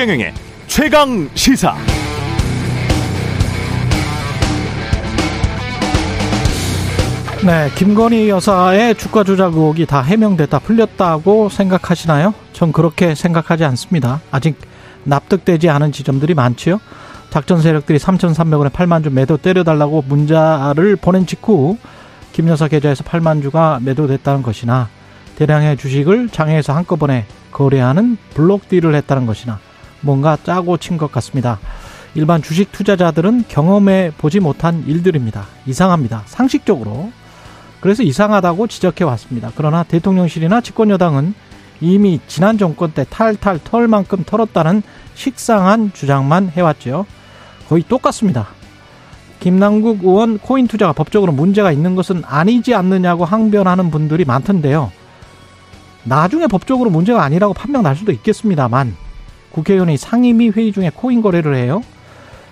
최경영의 최강 시사. 네, 김건희 여사의 주가 조작 의혹이 다 해명됐다 풀렸다고 생각하시나요? 전 그렇게 생각하지 않습니다. 아직 납득되지 않은 지점들이 많지요. 작전 세력들이 3,300원에 8만 주 매도 때려달라고 문자를 보낸 직후 김 여사 계좌에서 8만 주가 매도됐다는 것이나 대량의 주식을 장외에서 한꺼번에 거래하는 블록 딜을 했다는 것이나 뭔가 짜고 친 것 같습니다. 일반 주식 투자자들은 경험해 보지 못한 일들입니다. 이상합니다. 상식적으로 그래서 이상하다고 지적해 왔습니다. 그러나 대통령실이나 집권여당은 이미 지난 정권 때 탈탈 털 만큼 털었다는 식상한 주장만 해왔죠. 거의 똑같습니다. 김남국 의원 코인 투자가 법적으로 문제가 있는 것은 아니지 않느냐고 항변하는 분들이 많던데요. 나중에 법적으로 문제가 아니라고 판명 날 수도 있겠습니다만 국회의원이 상임위 회의 중에 코인 거래를 해요.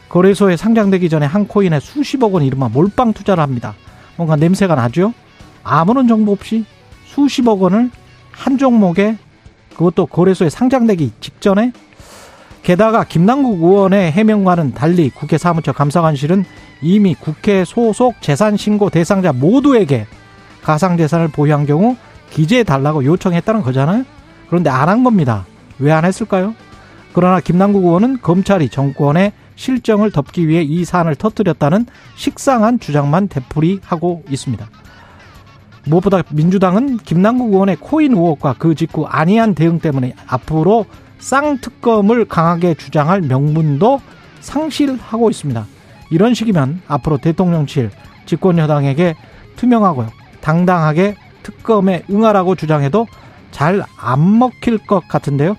거래소에 상장되기 전에 한 코인에 수십억 원 이른바 몰빵 투자를 합니다. 뭔가 냄새가 나죠? 아무런 정보 없이 수십억 원을 한 종목에 그것도 거래소에 상장되기 직전에 게다가 김남국 의원의 해명과는 달리 국회 사무처 감사관실은 이미 국회 소속 재산 신고 대상자 모두에게 가상 재산을 보유한 경우 기재해 달라고 요청했다는 거잖아요. 그런데 안 한 겁니다. 왜 안 했을까요? 그러나 김남국 의원은 검찰이 정권의 실정을 덮기 위해 이 사안을 터뜨렸다는 식상한 주장만 되풀이하고 있습니다. 무엇보다 민주당은 김남국 의원의 코인 의혹과 그 직후 안이한 대응 때문에 앞으로 쌍특검을 강하게 주장할 명분도 상실하고 있습니다. 이런 식이면 앞으로 대통령실 집권여당에게 투명하고요. 당당하게 특검에 응하라고 주장해도 잘 안 먹힐 것 같은데요.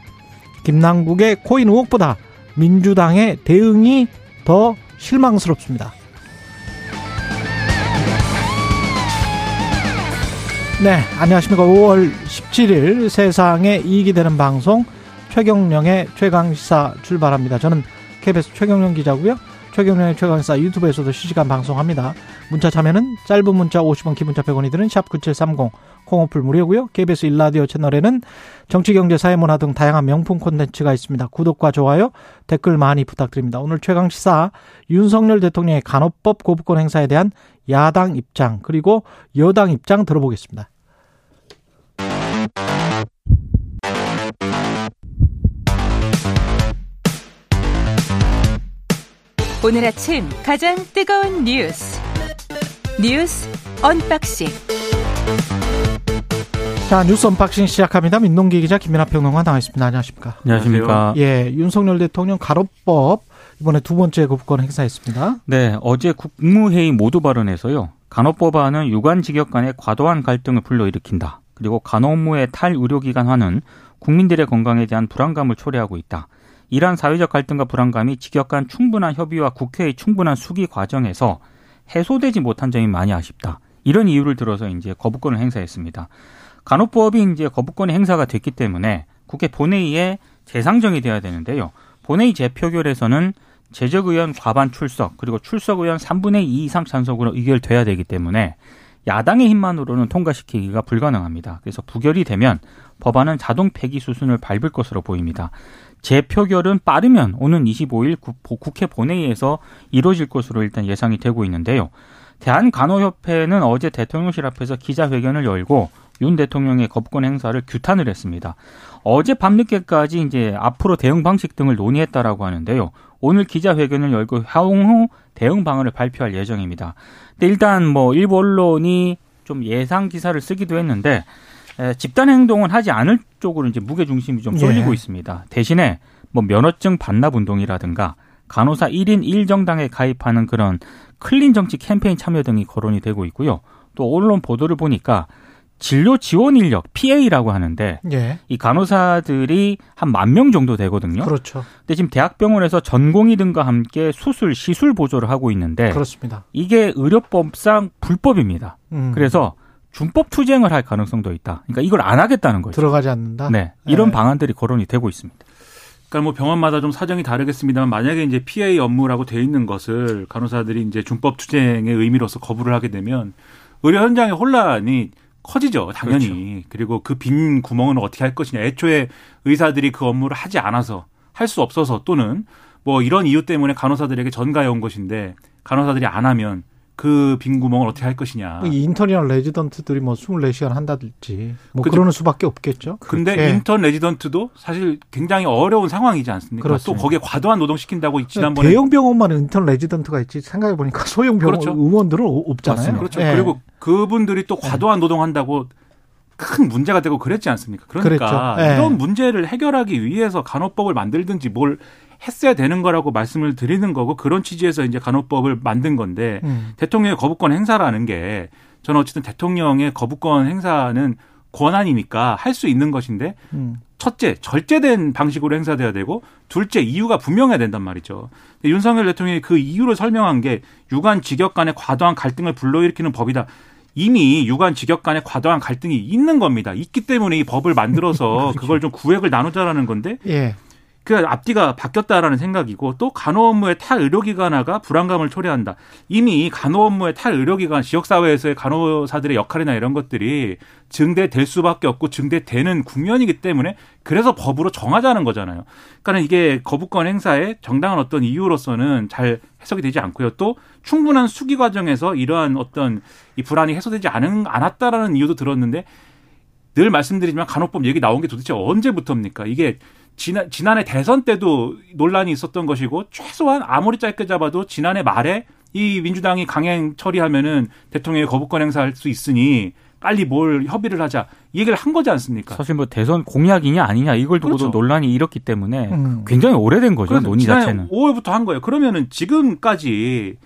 김남국의 코인 의혹보다 민주당의 대응이 더 실망스럽습니다. 네, 안녕하십니까. 5월 17일 세상에 이익이 되는 방송 최경령의 최강시사 출발합니다. 저는 KBS 최경령 기자고요. 최경련의 최강사 유튜브에서도 실시간 방송합니다. 문자 참여는 짧은 문자 50원, 기본자 100원이 드는 샵 9730 콩오플 무료고요. KBS 일라디오 채널에는 정치, 경제, 사회, 문화 등 다양한 명품 콘텐츠가 있습니다. 구독과 좋아요, 댓글 많이 부탁드립니다. 오늘 최강시사 윤석열 대통령의 간호법 거부권 행사에 대한 야당 입장 그리고 여당 입장 들어보겠습니다. 오늘 아침 가장 뜨거운 뉴스 뉴스 unboxing 자 뉴스 unboxing 시작합니다. 민동기 기자 김민아 평론가 나와 있습니다. 안녕하십니까? 안녕하십니까? 예, 윤석열 대통령 간호법 이번에 두 번째 거부권 행사했습니다. 네, 어제 국무회의 모두 발언에서요. 간호법안은 유관직역 간의 과도한 갈등을 불러일으킨다. 그리고 간호업무의 탈의료기관화는 국민들의 건강에 대한 불안감을 초래하고 있다. 이러한 사회적 갈등과 불안감이 직역 간 충분한 협의와 국회의 충분한 수기 과정에서 해소되지 못한 점이 많이 아쉽다. 이런 이유를 들어서 이제 거부권을 행사했습니다. 간호법이 이제 거부권이 행사가 됐기 때문에 국회 본회의에 재상정이 돼야 되는데요. 본회의 재표결에서는 제적의원 과반 출석 그리고 출석 의원 3분의 2 이상 찬석으로 의결돼야 되기 때문에 야당의 힘만으로는 통과시키기가 불가능합니다. 그래서 부결이 되면 법안은 자동 폐기 수순을 밟을 것으로 보입니다. 재표결은 빠르면 오는 25일 국회 본회의에서 이루어질 것으로 일단 예상이 되고 있는데요. 대한간호협회는 어제 대통령실 앞에서 기자회견을 열고 윤 대통령의 거부권 행사를 규탄을 했습니다. 어제 밤늦게까지 이제 앞으로 대응 방식 등을 논의했다라고 하는데요. 오늘 기자회견을 열고 향후 대응 방안을 발표할 예정입니다. 근데 일단 뭐 일부 언론이 좀 예상 기사를 쓰기도 했는데 집단 행동은 하지 않을 쪽으로 이제 무게 중심이 좀 쏠리고 예. 있습니다. 대신에 뭐 면허증 반납 운동이라든가 간호사 1인 1정당에 가입하는 그런 클린 정치 캠페인 참여 등이 거론이 되고 있고요. 또 언론 보도를 보니까 진료 지원 인력 PA라고 하는데 예. 이 간호사들이 한 만 명 정도 되거든요. 그렇죠. 근데 지금 대학병원에서 전공의 등과 함께 수술 시술 보조를 하고 있는데 그렇습니다. 이게 의료법상 불법입니다. 음. 그래서 준법 투쟁을 할 가능성도 있다. 그러니까 이걸 안 하겠다는 거죠. 들어가지 않는다. 네, 이런 네. 방안들이 거론이 되고 있습니다. 그러니까 뭐 병원마다 좀 사정이 다르겠습니다만 만약에 이제 PA 업무라고 돼 있는 것을 간호사들이 이제 준법 투쟁의 의미로서 거부를 하게 되면 의료 현장의 혼란이 커지죠, 당연히. 그렇죠. 그리고 그 빈 구멍은 어떻게 할 것이냐. 애초에 의사들이 그 업무를 하지 않아서 할 수 없어서 또는 뭐 이런 이유 때문에 간호사들에게 전가해 온 것인데 간호사들이 안 하면 그 빈 구멍을 어떻게 할 것이냐. 이 인턴이나 레지던트들이 뭐 24시간 한다든지 뭐 그죠. 그러는 수밖에 없겠죠. 근데 예. 인턴 레지던트도 사실 굉장히 어려운 상황이지 않습니까? 그렇습니다. 또 거기에 과도한 노동 시킨다고 지난번에 대형 병원만 인턴 레지던트가 있지 생각해 보니까 소형 병원 그렇죠. 의원들은 없잖아요. 맞습니다. 그렇죠. 예. 그리고 그분들이 또 과도한 노동한다고 큰 문제가 되고 그랬지 않습니까? 그러니까 그랬죠. 예. 이런 문제를 해결하기 위해서 간호법을 만들든지 뭘 했어야 되는 거라고 말씀을 드리는 거고 그런 취지에서 이제 간호법을 만든 건데 음. 대통령의 거부권 행사라는 게 저는 어쨌든 대통령의 거부권 행사는 권한이니까 할 수 있는 것인데 음. 첫째 절제된 방식으로 행사돼야 되고 둘째 이유가 분명해야 된단 말이죠. 근데 윤석열 대통령이 그 이유를 설명한 게 유관 직역 간의 과도한 갈등을 불러일으키는 법이다. 이미 유관 직역 간의 과도한 갈등이 있는 겁니다. 있기 때문에 이 법을 만들어서 그걸 좀 구획을 나누자라는 건데 예. 그 앞뒤가 바뀌었다라는 생각이고 또 간호 업무의 탈 의료기관화가 불안감을 초래한다. 이미 간호 업무의 탈 의료기관 지역사회에서의 간호사들의 역할이나 이런 것들이 증대될 수밖에 없고 증대되는 국면이기 때문에 그래서 법으로 정하자는 거잖아요. 그러니까 이게 거부권 행사의 정당한 어떤 이유로서는 잘 해석이 되지 않고요. 또 충분한 수기 과정에서 이러한 어떤 이 불안이 해소되지 않은 않았다라는 이유도 들었는데 늘 말씀드리지만 간호법 얘기 나온 게 도대체 언제부터입니까? 이게 지난, 지난해 대선 때도 논란이 있었던 것이고 최소한 아무리 짧게 잡아도 지난해 말에 이 민주당이 강행 처리하면은 대통령이 거부권 행사할 수 있으니 빨리 뭘 협의를 하자 이 얘기를 한 거지 않습니까? 사실 뭐 대선 공약이냐 아니냐 이걸 두고도 그렇죠. 논란이 일었기 때문에 음. 굉장히 오래된 거죠 논의 자체는. 5월부터 한 거예요. 그러면은 지금까지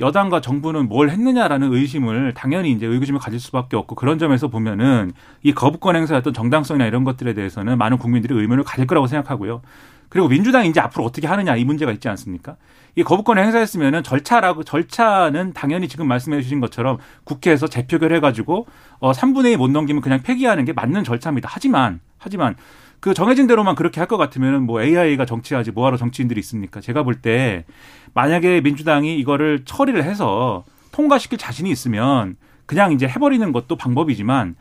여당과 정부는 뭘 했느냐라는 의심을 당연히 이제 의구심을 가질 수밖에 없고 그런 점에서 보면은 이 거부권 행사였던 정당성이나 이런 것들에 대해서는 많은 국민들이 의문을 가질 거라고 생각하고요. 그리고 민주당이 이제 앞으로 어떻게 하느냐 이 문제가 있지 않습니까? 이 거부권 행사했으면은 절차라고 절차는 당연히 지금 말씀해 주신 것처럼 국회에서 재표결 해 가지고 어 3분의 2 못 넘기면 그냥 폐기하는 게 맞는 절차입니다. 하지만 하지만 그 정해진 대로만 그렇게 할 것 같으면은 뭐 AI가 정치하지 뭐하러 정치인들이 있습니까? 제가 볼 때 만약에 민주당이 이거를 처리를 해서 통과시킬 자신이 있으면 그냥 이제 해버리는 것도 방법이지만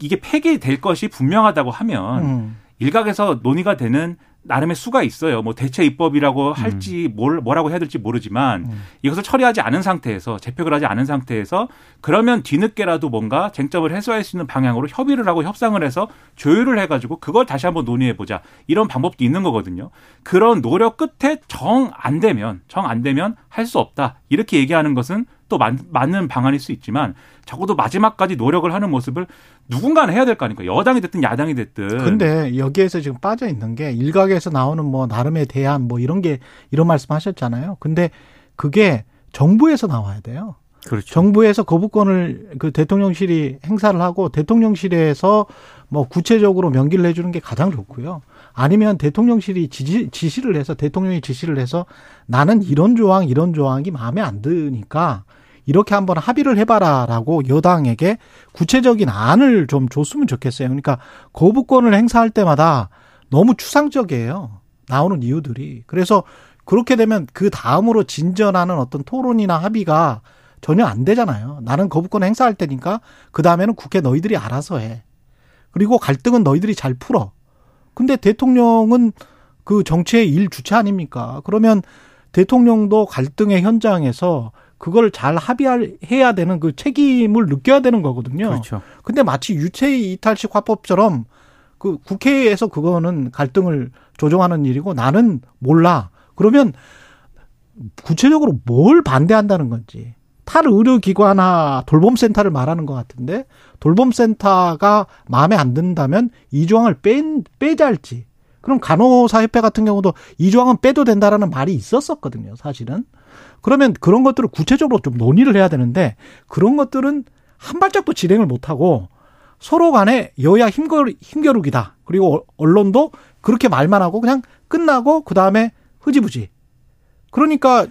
이게 폐기될 것이 분명하다고 하면 음. 일각에서 논의가 되는 나름의 수가 있어요. 뭐 대체 입법이라고 할지 뭘 뭐라고 해야 될지 모르지만 음. 이것을 처리하지 않은 상태에서 재표를 하지 않은 상태에서 그러면 뒤늦게라도 뭔가 쟁점을 해소할 수 있는 방향으로 협의를 하고 협상을 해서 조율을 해가지고 그걸 다시 한번 논의해 보자 이런 방법도 있는 거거든요. 그런 노력 끝에 정 안 되면 정 안 되면 할 수 없다 이렇게 얘기하는 것은 또 맞, 맞는 방안일 수 있지만 적어도 마지막까지 노력을 하는 모습을 누군가는 해야 될 거 아닙니까? 여당이 됐든 야당이 됐든. 근데 여기에서 지금 빠져 있는 게 일각에서 나오는 뭐 나름의 대안 뭐 이런 게 이런 말씀 하셨잖아요. 근데 그게 정부에서 나와야 돼요. 그렇죠. 정부에서 거부권을 그 대통령실이 행사를 하고 대통령실에서 뭐 구체적으로 명기를 해주는 게 가장 좋고요. 아니면 대통령실이 지시, 지시를 해서 대통령이 지시를 해서 나는 이런 조항 이런 조항이 마음에 안 드니까 이렇게 한번 합의를 해봐라라고 여당에게 구체적인 안을 좀 줬으면 좋겠어요. 그러니까 거부권을 행사할 때마다 너무 추상적이에요. 나오는 이유들이. 그래서 그렇게 되면 그 다음으로 진전하는 어떤 토론이나 합의가 전혀 안 되잖아요. 나는 거부권 행사할 테니까 그 다음에는 국회 너희들이 알아서 해. 그리고 갈등은 너희들이 잘 풀어. 근데 대통령은 그 정치의 일 주체 아닙니까? 그러면 대통령도 갈등의 현장에서 그걸 잘 합의해야 되는 그 책임을 느껴야 되는 거거든요. 그렇죠. 근데 마치 유체 이탈식 화법처럼 그 국회에서 그거는 갈등을 조정하는 일이고 나는 몰라. 그러면 구체적으로 뭘 반대한다는 건지. 탈의료기관이나 돌봄센터를 말하는 것 같은데 돌봄센터가 마음에 안 든다면 이 조항을 뺀, 빼자 할지. 그럼 간호사협회 같은 경우도 이 조항은 빼도 된다라는 말이 있었었거든요, 사실은. 그러면 그런 것들을 구체적으로 좀 논의를 해야 되는데 그런 것들은 한 발짝도 진행을 못하고 서로 간에 여야 힘겨, 힘겨루기다. 그리고 언론도 그렇게 말만 하고 그냥 끝나고 그 다음에 흐지부지. 그러니까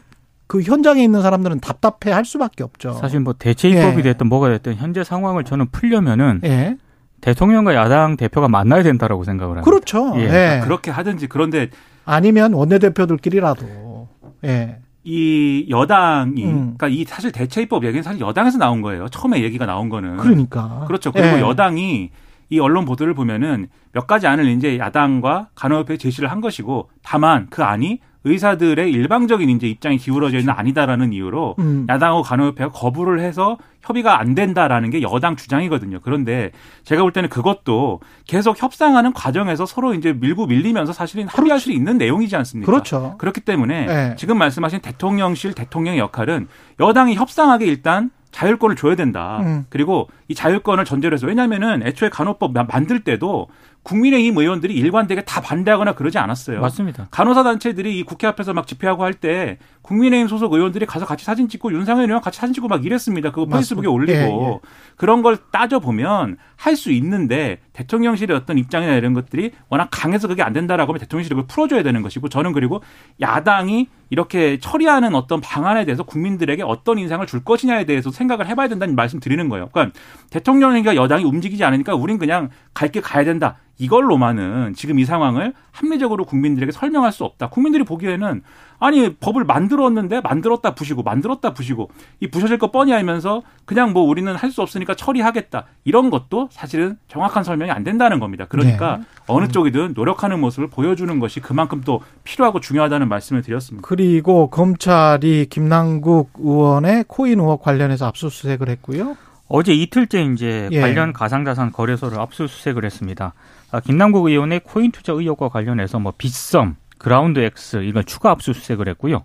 그 현장에 있는 사람들은 답답해 할 수밖에 없죠. 사실 뭐 대체 입법이 예. 됐든 뭐가 됐든 현재 상황을 저는 풀려면은 예. 대통령과 야당 대표가 만나야 된다라고 생각을 합니다. 그렇죠. 예. 예. 그렇게 하든지 그런데 아니면 원내대표들끼리라도. 예. 이 여당이 음. 그러니까 이 사실 대체 입법 얘기는 사실 여당에서 나온 거예요. 처음에 얘기가 나온 거는. 그러니까. 그렇죠. 그리고 예. 여당이 이 언론 보도를 보면은 몇 가지 안을 이제 야당과 간호협회 제시를 한 것이고 다만 그 안이 의사들의 일방적인 이제 입장이 기울어져 있는 아니다라는 이유로 음. 야당하고 간호협회가 거부를 해서 협의가 안 된다라는 게 여당 주장이거든요. 그런데 제가 볼 때는 그것도 계속 협상하는 과정에서 서로 이제 밀고 밀리면서 사실은 합의할 수 있는 내용이지 않습니까? 그렇죠. 그렇기 때문에 네. 지금 말씀하신 대통령실 대통령의 역할은 여당이 협상하게 일단 자율권을 줘야 된다. 음. 그리고 이 자율권을 전제로 해서 왜냐하면은 애초에 간호법 마- 만들 때도 국민의힘 의원들이 일관되게 다 반대하거나 그러지 않았어요. 맞습니다. 간호사 단체들이 이 국회 앞에서 막 집회하고 할 때 국민의힘 소속 의원들이 가서 같이 사진 찍고 윤상현 의원 같이 사진 찍고 막 이랬습니다. 그거 페이스북에. 올리고 예, 예. 그런 걸 따져 보면 할 수 있는데 대통령실의 어떤 입장이나 이런 것들이 워낙 강해서 그게 안 된다라고 하면 대통령실이 그걸 풀어줘야 되는 것이고 저는 그리고 야당이 이렇게 처리하는 어떤 방안에 대해서 국민들에게 어떤 인상을 줄 것이냐에 대해서 생각을 해봐야 된다는 말씀 드리는 거예요. 그러니까 대통령과 여당이 움직이지 않으니까 우린 그냥 갈 길 가야 된다. 이걸로만은 지금 이 상황을 합리적으로 국민들에게 설명할 수 없다. 국민들이 보기에는 아니 법을 만들었는데 만들었다 부시고 만들었다 부시고 이 부셔질 거 뻔히 알면서 그냥 뭐 우리는 할 수 없으니까 처리하겠다 이런 것도 사실은 정확한 설명이 안 된다는 겁니다. 그러니까 네. 어느 쪽이든 노력하는 모습을 보여주는 것이 그만큼 또 필요하고 중요하다는 말씀을 드렸습니다. 그리고 검찰이 김남국 의원의 코인 의혹 관련해서 압수수색을 했고요. 어제 이틀째 이제 예. 관련 가상자산 거래소를 압수수색을 했습니다. 아, 김남국 의원의 코인 투자 의혹과 관련해서 뭐 빗썸, 그라운드 X 이걸 추가 압수수색을 했고요.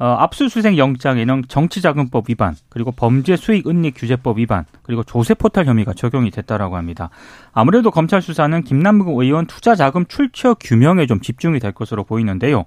어, 압수수색 영장에는 정치자금법 위반, 그리고 범죄 수익 은닉 규제법 위반, 그리고 조세 포탈 혐의가 적용이 됐다라고 합니다. 아무래도 검찰 수사는 김남국 의원 투자 자금 출처 규명에 좀 집중이 될 것으로 보이는데요.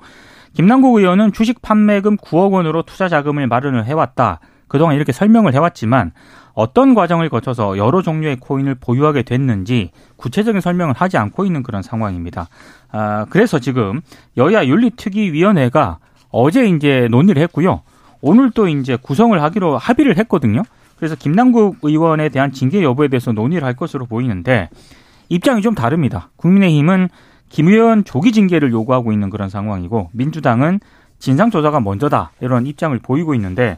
김남국 의원은 주식 판매금 9억 원으로 투자 자금을 마련을 해왔다. 그동안 이렇게 설명을 해왔지만 어떤 과정을 거쳐서 여러 종류의 코인을 보유하게 됐는지 구체적인 설명을 하지 않고 있는 그런 상황입니다. 아, 그래서 지금 여야 윤리특위위원회가 어제 이제 논의를 했고요. 오늘 또 이제 구성을 하기로 합의를 했거든요. 그래서 김남국 의원에 대한 징계 여부에 대해서 논의를 할 것으로 보이는데 입장이 좀 다릅니다. 국민의힘은 김 의원 조기 징계를 요구하고 있는 그런 상황이고 민주당은 진상 조사가 먼저다 이런 입장을 보이고 있는데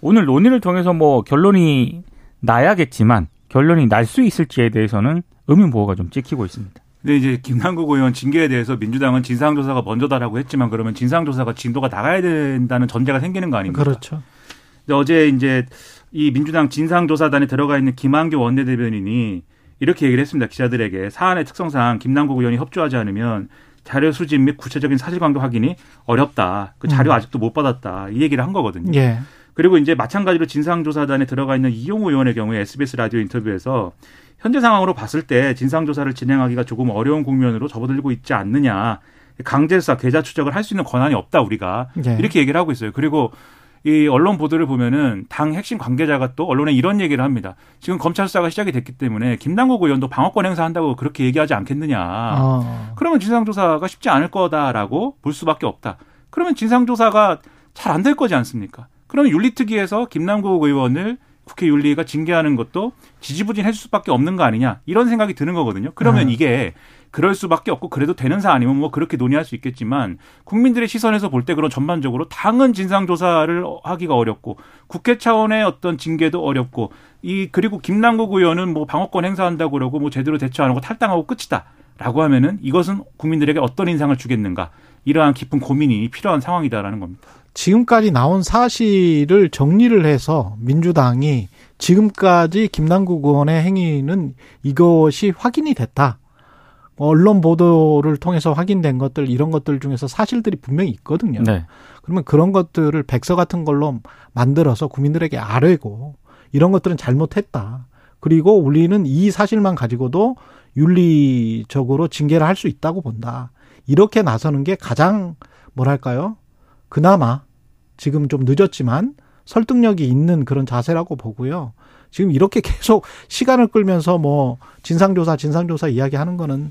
오늘 논의를 통해서 뭐 결론이 나야겠지만 결론이 날 수 있을지에 대해서는 의문보호가 좀 찍히고 있습니다. 근데 이제 김남국 의원 징계에 대해서 민주당은 진상조사가 먼저다라고 했지만 그러면 진상조사가 진도가 나가야 된다는 전제가 생기는 거 아닙니까? 그렇죠. 어제 이제 이 민주당 진상조사단에 들어가 있는 김한교 원내대변인이 이렇게 얘기를 했습니다. 기자들에게 사안의 특성상 김남국 의원이 협조하지 않으면 자료 수집 및 구체적인 사실관계 확인이 어렵다. 그 자료 음. 아직도 못 받았다. 이 얘기를 한 거거든요. 예. 그리고 이제 마찬가지로 진상조사단에 들어가 있는 이용우 의원의 경우에 SBS 라디오 인터뷰에서 현재 상황으로 봤을 때 진상조사를 진행하기가 조금 어려운 국면으로 접어들고 있지 않느냐. 강제 수사, 계좌 추적을 할 수 있는 권한이 없다 우리가 예. 이렇게 얘기를 하고 있어요. 그리고 이 언론 보도를 보면은 당 핵심 관계자가 또 언론에 이런 얘기를 합니다. 지금 검찰 수사가 시작이 됐기 때문에 김남국 의원도 방어권 행사한다고 그렇게 얘기하지 않겠느냐. 어. 그러면 진상조사가 쉽지 않을 거다라고 볼 수밖에 없다. 그러면 진상조사가 잘 안 될 거지 않습니까? 그러면 윤리특위에서 김남국 의원을 국회 윤리가 징계하는 것도 지지부진할 수밖에 없는 거 아니냐 이런 생각이 드는 거거든요. 그러면 음. 이게 그럴 수밖에 없고 그래도 되는 사안이면 뭐 그렇게 논의할 수 있겠지만 국민들의 시선에서 볼 때 그런 전반적으로 당은 진상 조사를 하기가 어렵고 국회 차원의 어떤 징계도 어렵고 이 그리고 김남국 의원은 뭐 방어권 행사한다고 그러고 뭐 제대로 대처 안 하고 탈당하고 끝이다 라고 하면은 이것은 국민들에게 어떤 인상을 주겠는가 이러한 깊은 고민이 필요한 상황이다라는 겁니다. 지금까지 나온 사실을 정리를 해서 민주당이 지금까지 김남국 의원의 행위는 이것이 확인이 됐다. 언론 보도를 통해서 확인된 것들 이런 것들 중에서 사실들이 분명히 있거든요. 네. 그러면 그런 것들을 백서 같은 걸로 만들어서 국민들에게 아뢰고 이런 것들은 잘못했다. 그리고 우리는 이 사실만 가지고도 윤리적으로 징계를 할 수 있다고 본다. 이렇게 나서는 게 가장 뭐랄까요? 그나마 지금 좀 늦었지만 설득력이 있는 그런 자세라고 보고요. 지금 이렇게 계속 시간을 끌면서 뭐 진상조사 진상조사 이야기하는 거는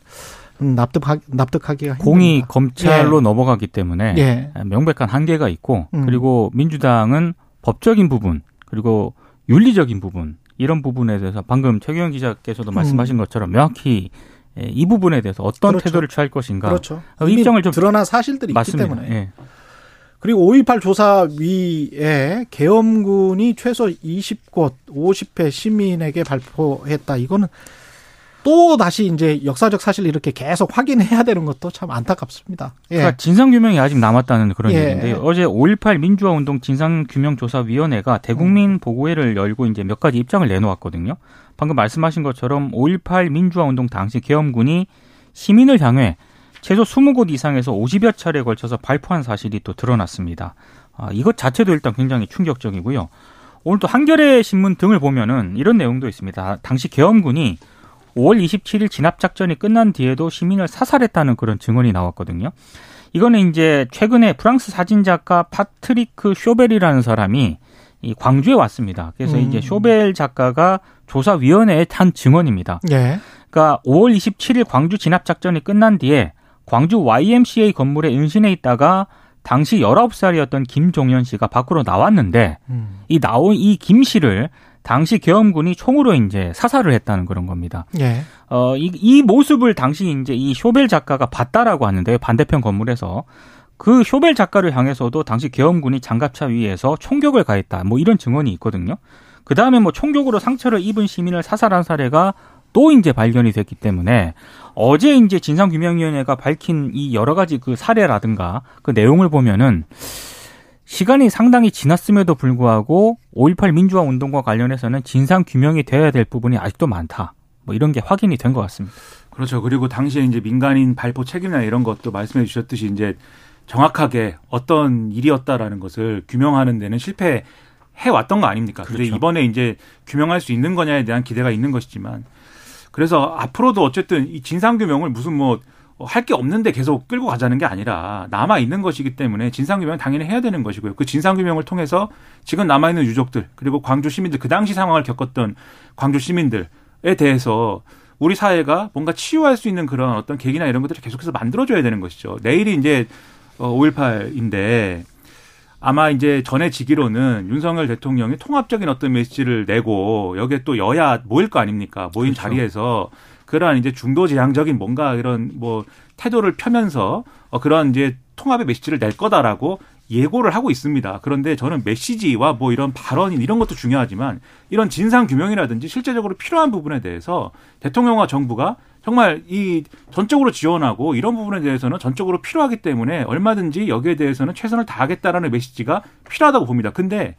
음, 납득하, 납득하기가 공이 힘듭니다. 검찰로 넘어가기 때문에 예. 명백한 한계가 있고 음. 그리고 민주당은 법적인 부분 그리고 윤리적인 부분 이런 부분에 대해서 방금 최경영 기자께서도 말씀하신 것처럼 명확히 예, 이 부분에 대해서 어떤 그렇죠. 태도를 취할 것인가 그렇죠. 어, 입장을 좀 드러난 사실들이 맞습니다. 있기 때문에. 예. 그리고 5.18 조사위에 계엄군이 최소 20곳 50회 시민에게 발표했다. 이거는 또 다시 이제 역사적 사실을 이렇게 계속 확인해야 되는 것도 참 안타깝습니다. 예. 그러니까 진상 규명이 아직 남았다는 그런 예. 얘기인데요. 어제 5.18 민주화 운동 진상 규명 조사 위원회가 대국민 음. 보고회를 열고 이제 몇 가지 입장을 내놓았거든요. 방금 말씀하신 것처럼 5.18 민주화 운동 당시 계엄군이 시민을 향해 최소 20곳 이상에서 50여 차례에 걸쳐서 발포한 사실이 또 드러났습니다. 아, 이것 자체도 일단 굉장히 충격적이고요. 오늘 또 한겨레 신문 등을 보면은 이런 내용도 있습니다. 당시 계엄군이 5월 27일 진압 작전이 끝난 뒤에도 시민을 사살했다는 그런 증언이 나왔거든요. 이거는 이제 최근에 프랑스 사진 작가 파트리크 쇼벨이라는 사람이 이 광주에 왔습니다. 그래서 음. 이제 쇼벨 작가가 조사위원회에 탄 증언입니다. 예. 그러니까 5월 27일 광주 진압 작전이 끝난 뒤에 광주 YMCA 건물에 은신해 있다가 당시 19살이었던 김종현 씨가 밖으로 나왔는데 음. 이 나온 이 김 씨를 당시 계엄군이 총으로 이제 사살을 했다는 그런 겁니다. 예. 어, 이, 이 모습을 당시 이제 이 쇼벨 작가가 봤다라고 하는데요. 반대편 건물에서. 그 쇼벨 작가를 향해서도 당시 계엄군이 장갑차 위에서 총격을 가했다. 뭐 이런 증언이 있거든요. 그 다음에 뭐 총격으로 상처를 입은 시민을 사살한 사례가 또 이제 발견이 됐기 때문에 어제 이제 진상규명위원회가 밝힌 이 여러 가지 그 사례라든가 그 내용을 보면은 시간이 상당히 지났음에도 불구하고 5.18 민주화 운동과 관련해서는 진상 규명이 되어야 될 부분이 아직도 많다. 뭐 이런 게 확인이 된 것 같습니다. 그렇죠. 그리고 당시에 이제 민간인 발포 책임이나 이런 것도 말씀해 주셨듯이 이제 정확하게 어떤 일이었다라는 것을 규명하는 데는 실패해 왔던 거 아닙니까? 그렇죠. 이번에 이제 규명할 수 있는 거냐에 대한 기대가 있는 것이지만 그래서 앞으로도 어쨌든 이 진상 규명을 무슨 뭐 할 게 없는데 계속 끌고 가자는 게 아니라 남아 있는 것이기 때문에 진상 규명 은 당연히 해야 되는 것이고요. 그 진상 규명을 통해서 지금 남아 있는 유족들 그리고 광주 시민들 그 당시 상황을 겪었던 광주 시민들에 대해서 우리 사회가 뭔가 치유할 수 있는 그런 어떤 계기나 이런 것들을 계속해서 만들어줘야 되는 것이죠. 내일이 이제 5.18인데 어, 아마 이제 전해지기로는 윤석열 대통령이 통합적인 어떤 메시지를 내고 여기에 또 여야 모일 거 아닙니까? 모인 그렇죠. 자리에서 그러한 이제 중도 지향적인 뭔가 이런 뭐 태도를 펴면서 어 그런 이제 통합의 메시지를 낼 거다라고 예고를 하고 있습니다. 그런데 저는 메시지와 뭐 이런 발언인 이런 것도 중요하지만 이런 진상 규명이라든지 실제적으로 필요한 부분에 대해서 대통령과 정부가 정말 이 전적으로 지원하고 이런 부분에 대해서는 전적으로 필요하기 때문에 얼마든지 여기에 대해서는 최선을 다하겠다라는 메시지가 필요하다고 봅니다. 근데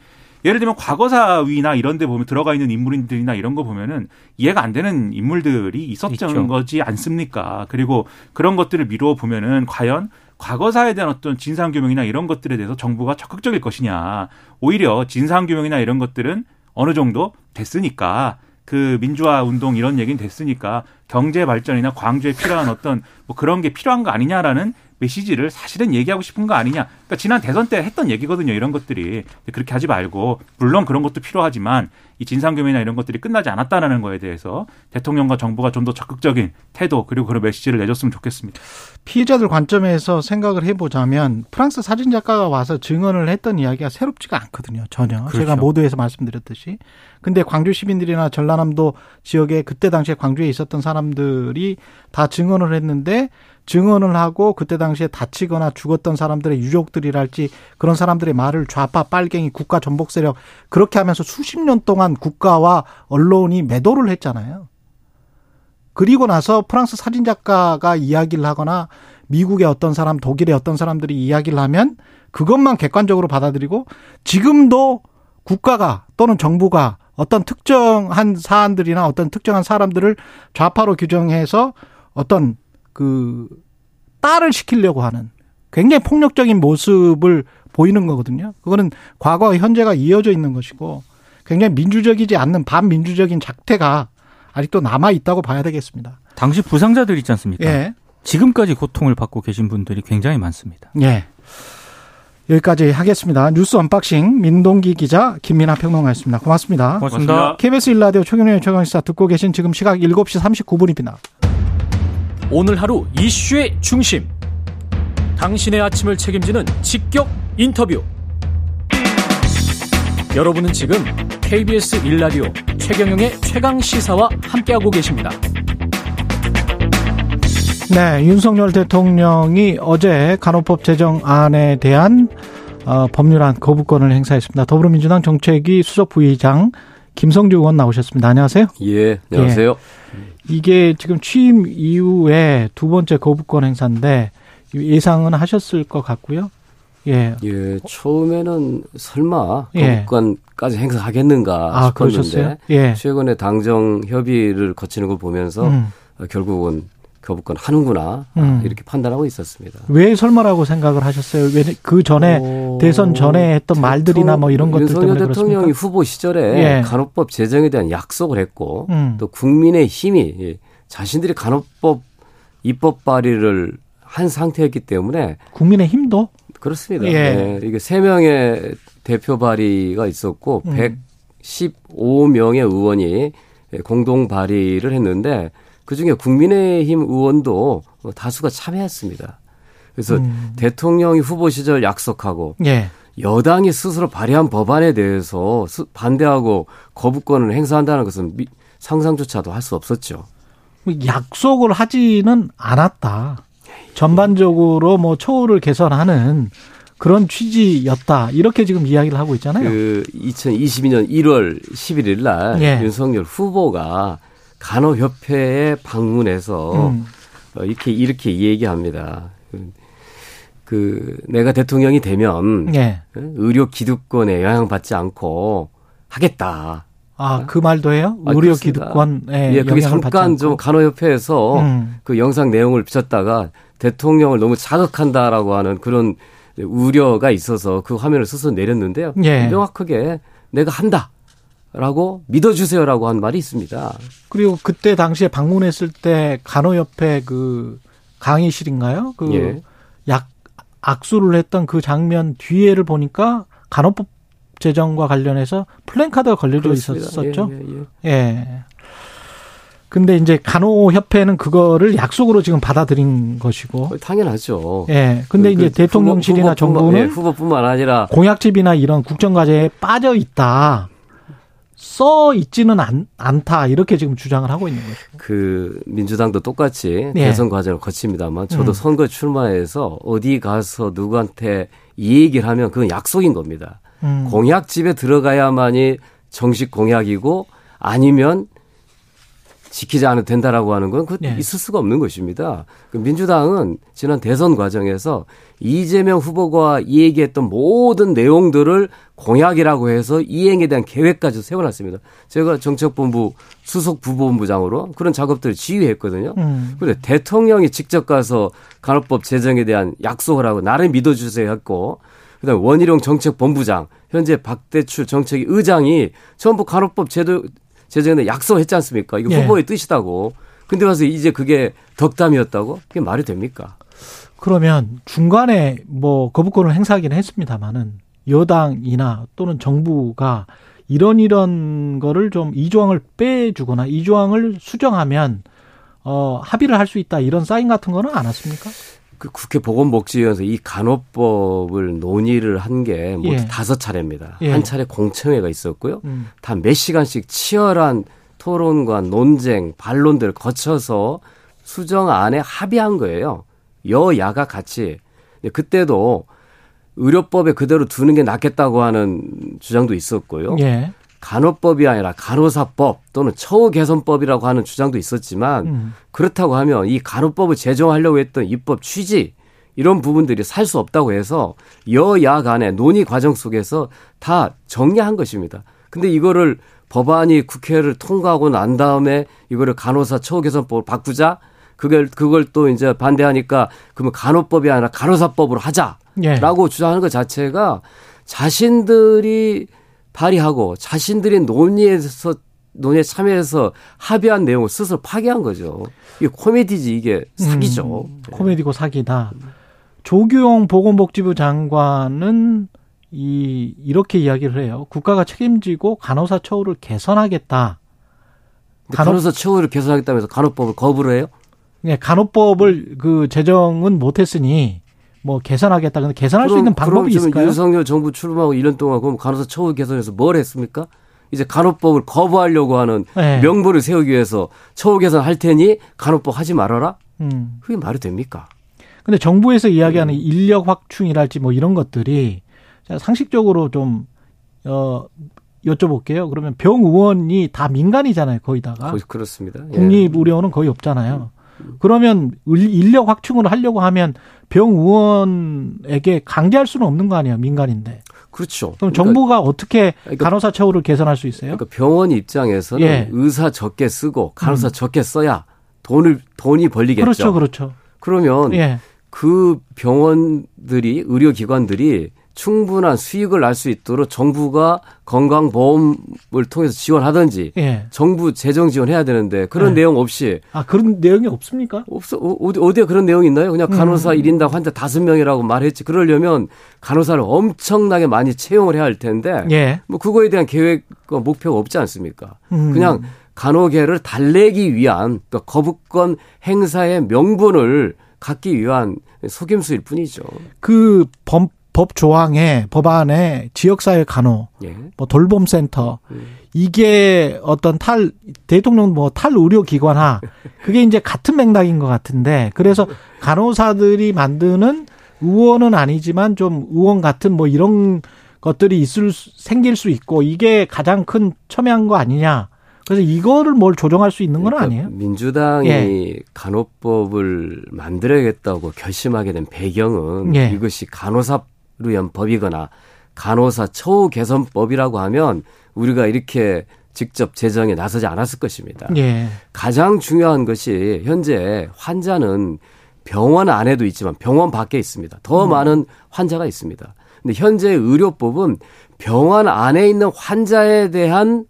예를 들면 과거사위나 이런 데 보면 들어가 있는 인물들이나 이런 거 보면은 이해가 안 되는 인물들이 있었던. 거지 않습니까? 그리고 그런 것들을 미루어 보면은 과연 과거사에 대한 어떤 진상규명이나 이런 것들에 대해서 정부가 적극적일 것이냐. 오히려 진상규명이나 이런 것들은 어느 정도 됐으니까 그 민주화 운동 이런 얘기는 됐으니까 경제 발전이나 광주에 필요한 어떤 뭐 그런 게 필요한 거 아니냐라는 메시지를 사실은 얘기하고 싶은 거 아니냐. 그러니까 지난 대선 때 했던 얘기거든요. 이런 것들이 그렇게 하지 말고 물론 그런 것도 필요하지만 이 진상규명이나 이런 것들이 끝나지 않았다라는 거에 대해서 대통령과 정부가 좀 더 적극적인 태도 그리고 그런 메시지를 내줬으면 좋겠습니다. 피해자들 관점에서 생각을 해보자면 프랑스 사진 작가가 와서 증언을 했던 이야기가 새롭지가 않거든요. 전혀 그렇죠. 제가 모두에서 말씀드렸듯이. 근데 광주 시민들이나 전라남도 지역에 그때 당시에 광주에 있었던 사람들이 다 증언을 했는데 증언을 하고 그때 당시에 다치거나 죽었던 사람들의 유족 들이랄지 그런 사람들의 말을 좌파 빨갱이 국가 전복 세력 그렇게 하면서 수십 년 동안 국가와 언론이 매도를 했잖아요. 그리고 나서 프랑스 사진 작가가 이야기를 하거나 미국의 어떤 사람, 독일의 어떤 사람들이 이야기를 하면 그것만 객관적으로 받아들이고 지금도 국가가 또는 정부가 어떤 특정한 사안들이나 어떤 특정한 사람들을 좌파로 규정해서 어떤 그 딸을 시키려고 하는 굉장히 폭력적인 모습을 보이는 거거든요. 그거는 과거와 현재가 이어져 있는 것이고 굉장히 민주적이지 않는 반민주적인 작태가 아직도 남아 있다고 봐야 되겠습니다. 당시 부상자들 있지 않습니까? 예. 지금까지 고통을 받고 계신 분들이 굉장히 많습니다. 예. 여기까지 하겠습니다. 뉴스 언박싱 민동기 기자 김민아 평론가였습니다. 고맙습니다. 고맙습니다. KBS 일라디오 최경영의 최강시사 듣고 계신 지금 시각 7시 39분입니다. 오늘 하루 이슈의 중심. 당신의 아침을 책임지는 직격 인터뷰. 여러분은 지금 KBS 일라디오 최경영의 최강 시사와 함께하고 계십니다. 네, 윤석열 대통령이 어제 간호법 제정안에 대한 어, 법률안 거부권을 행사했습니다. 더불어민주당 정책위 수석 부의장 김성주 의원 나오셨습니다. 안녕하세요. 예, 안녕하세요. 예. 이게 지금 취임 이후에 두 번째 거부권 행사인데 예상은 하셨을 것 같고요. 예. 예, 처음에는 설마 예. 거부권까지 행사하겠는가 아, 싶었는데 예. 최근에 당정 협의를 거치는 걸 보면서 음. 결국은 거부권 하는구나 음. 이렇게 판단하고 있었습니다. 왜 설마라고 생각을 하셨어요? 왜 그 전에 어... 대선 전에 했던 말들이나 뭐 이런 것들 때문에 그렇습니까? 대통령이 후보 시절에 예. 간호법 제정에 대한 약속을 했고 음. 또 국민의 힘이 자신들이 간호법 입법 발의를 한 상태였기 때문에 국민의 힘도 그렇습니다. 예. 네. 이게 세 명의 대표 발의가 있었고 음. 115명의 의원이 공동 발의를 했는데 그중에 국민의힘 의원도 다수가 참여했습니다. 그래서 음. 대통령이 후보 시절 약속하고 예. 여당이 스스로 발의한 법안에 대해서 반대하고 거부권을 행사한다는 것은 상상조차도 할 수 없었죠. 약속을 하지는 않았다. 전반적으로 뭐 처우를 개선하는 그런 취지였다. 이렇게 지금 이야기를 하고 있잖아요. 그 2022년 1월 11일 날 예. 윤석열 후보가 간호협회에 방문해서 음. 어, 이렇게 이렇게 얘기합니다. 그, 그 내가 대통령이 되면 예. 어, 의료 기득권에 영향받지 않고 하겠다. 아, 그 말도 해요? 아, 의료 기득권에 예, 그게 잠깐 좀 간호협회에서 음. 그 영상 내용을 비쳤다가 대통령을 너무 자극한다라고 하는 그런 우려가 있어서 그 화면을 스스로 내렸는데요. 예. 명확하게 내가 한다. 라고 믿어주세요라고 한 말이 있습니다. 그리고 그때 당시에 방문했을 때 간호협회 그 강의실인가요? 그 예. 약 악수를 했던 그 장면 뒤에를 보니까 간호법 제정과 관련해서 플랜카드가 걸려져. 있었었죠. 예, 예, 예. 예. 근데 이제 간호협회는 그거를 약속으로 지금 받아들인 것이고. 어, 당연하죠. 예. 근데 그, 이제 그 대통령실이나 후보, 정부는 예, 후보뿐만 아니라 공약집이나 이런 국정과제에 빠져 있다. 써 있지는 않, 않다 이렇게 지금 주장을 하고 있는 거죠. 그 민주당도 똑같이 네. 대선 과정을 거칩니다만 저도 음. 선거 출마해서 어디 가서 누구한테 이 얘기를 하면 그건 약속인 겁니다. 음. 공약집에 들어가야만이 정식 공약이고 아니면 지키지 않아도 된다라고 하는 건그 네. 있을 수가 없는 것입니다. 그 민주당은 지난 대선 과정에서 이재명 후보가 얘기했던 모든 내용들을 공약이라고 해서 이행에 대한 계획까지 세워놨습니다. 제가 정책본부 수석 부본부장으로 그런 작업들을 지휘했거든요. 음. 그런데 대통령이 직접 가서 간호법 제정에 대한 약속을 하고 나를 믿어주세요 했고 그다음 원희룡 정책본부장 현재 박대출 정책위 의장이 전부 간호법 제도 제정에 약속했지 않습니까? 이거 예. 후보의 뜻이다고. 근데 와서 이제 그게 덕담이었다고? 그게 말이 됩니까? 그러면 중간에 뭐 거부권을 행사하기는 했습니다만은 여당이나 또는 정부가 이런 이런 거를 좀 이 조항을 빼주거나 이 조항을 수정하면 어 합의를 할 수 있다 이런 사인 같은 거는 안 왔습니까? 그 국회 보건복지위원회에서 이 간호법을 논의를 한 게 모두 예. 다섯 차례입니다. 예. 한 차례 공청회가 있었고요. 음. 다몇 시간씩 치열한 토론과 논쟁, 반론들을 거쳐서 수정안에 합의한 거예요. 여야가 같이. 그때도 의료법에 그대로 두는 게 낫겠다고 하는 주장도 있었고요. 예. 간호법이 아니라 간호사법 또는 처우 개선법이라고 하는 주장도 있었지만 음. 그렇다고 하면 이 간호법을 제정하려고 했던 입법 취지 이런 부분들이 살 수 없다고 해서 여야 간의 논의 과정 속에서 다 정리한 것입니다. 근데 이거를 법안이 국회를 통과하고 난 다음에 이거를 간호사 처우 개선법으로 바꾸자 그걸 그걸 또 이제 반대하니까 그러면 간호법이 아니라 간호사법으로 하자라고 예. 주장하는 것 자체가 자신들이 발의하고 자신들이 논의에서 논의에 참여해서 합의한 내용을 스스로 파기한 거죠. 이게 코미디지 이게 사기죠. 음, 코미디고 사기다. 조규용 보건복지부 장관은 이 이렇게 이야기를 해요. 국가가 책임지고 간호사 처우를 개선하겠다. 간호... 간호사 처우를 개선하겠다면서 간호법을 거부를 해요? 네, 간호법을 그 제정은 못했으니 뭐 개선하겠다. 근데 개선할 그럼, 수 있는 방법이 그럼 있을까요? 윤석열 정부 출범하고 1년 동안 그럼 간호사 처우 개선해서 뭘 했습니까? 이제 간호법을 거부하려고 하는 네. 명분을 세우기 위해서 처우 개선할 테니 간호법 하지 말아라? 음. 그게 말이 됩니까? 근데 정부에서 이야기하는 음. 인력 확충이랄지 뭐 이런 것들이 상식적으로 좀, 어, 여쭤볼게요. 그러면 병 의원이 다 민간이잖아요, 거의다가. 거의 그렇습니다. 예. 국립의료원은 거의 없잖아요. 그러면 인력 확충을 하려고 하면 병 의원에게 강제할 수는 없는 거 아니에요, 민간인데. 그렇죠. 그럼 그러니까, 정부가 어떻게 그러니까, 간호사 처우를 개선할 수 있어요? 그러니까 병원 입장에서는 예. 의사 적게 쓰고 간호사 음. 적게 써야 돈을 돈이 벌리겠죠. 그렇죠, 그렇죠. 그러면 예. 그 병원들이 의료기관들이 충분한 수익을 날 수 있도록 정부가 건강보험을 통해서 지원하든지 예. 정부 재정 지원해야 되는데 그런 예. 내용 없이 아 그런 내용이 없습니까? 없어 어디 어디에 그런 내용이 있나요? 그냥 간호사 음. 1인당 환자 5명이라고 말했지. 그러려면 간호사를 엄청나게 많이 채용을 해야 할 텐데 예. 뭐 그거에 대한 계획과 목표가 없지 않습니까? 음. 그냥 간호계를 달래기 위한 그러니까 거부권 행사의 명분을 갖기 위한 속임수일 뿐이죠. 그 범, 법 조항에 법안에 지역사회 간호, 예. 뭐 돌봄센터 음. 이게 어떤 탈 대통령 뭐 탈 의료 기관화 그게 이제 같은 맥락인 것 같은데 그래서 간호사들이 만드는 의원은 아니지만 좀 의원 같은 뭐 이런 것들이 있을 생길 수 있고 이게 가장 큰 첨예한 거 아니냐. 그래서 이거를 뭘 조정할 수 있는 건 그러니까 아니에요? 민주당이 예. 간호법을 만들어야겠다고 결심하게 된 배경은 예. 이것이 간호사 위한 법이거나 간호사 처우 개선법이라고 하면 우리가 이렇게 직접 제정에 나서지 않았을 것입니다. 예. 가장 중요한 것이 현재 환자는 병원 안에도 있지만 병원 밖에 있습니다. 더 음. 많은 환자가 있습니다. 근데 현재 의료법은 병원 안에 있는 환자에 대한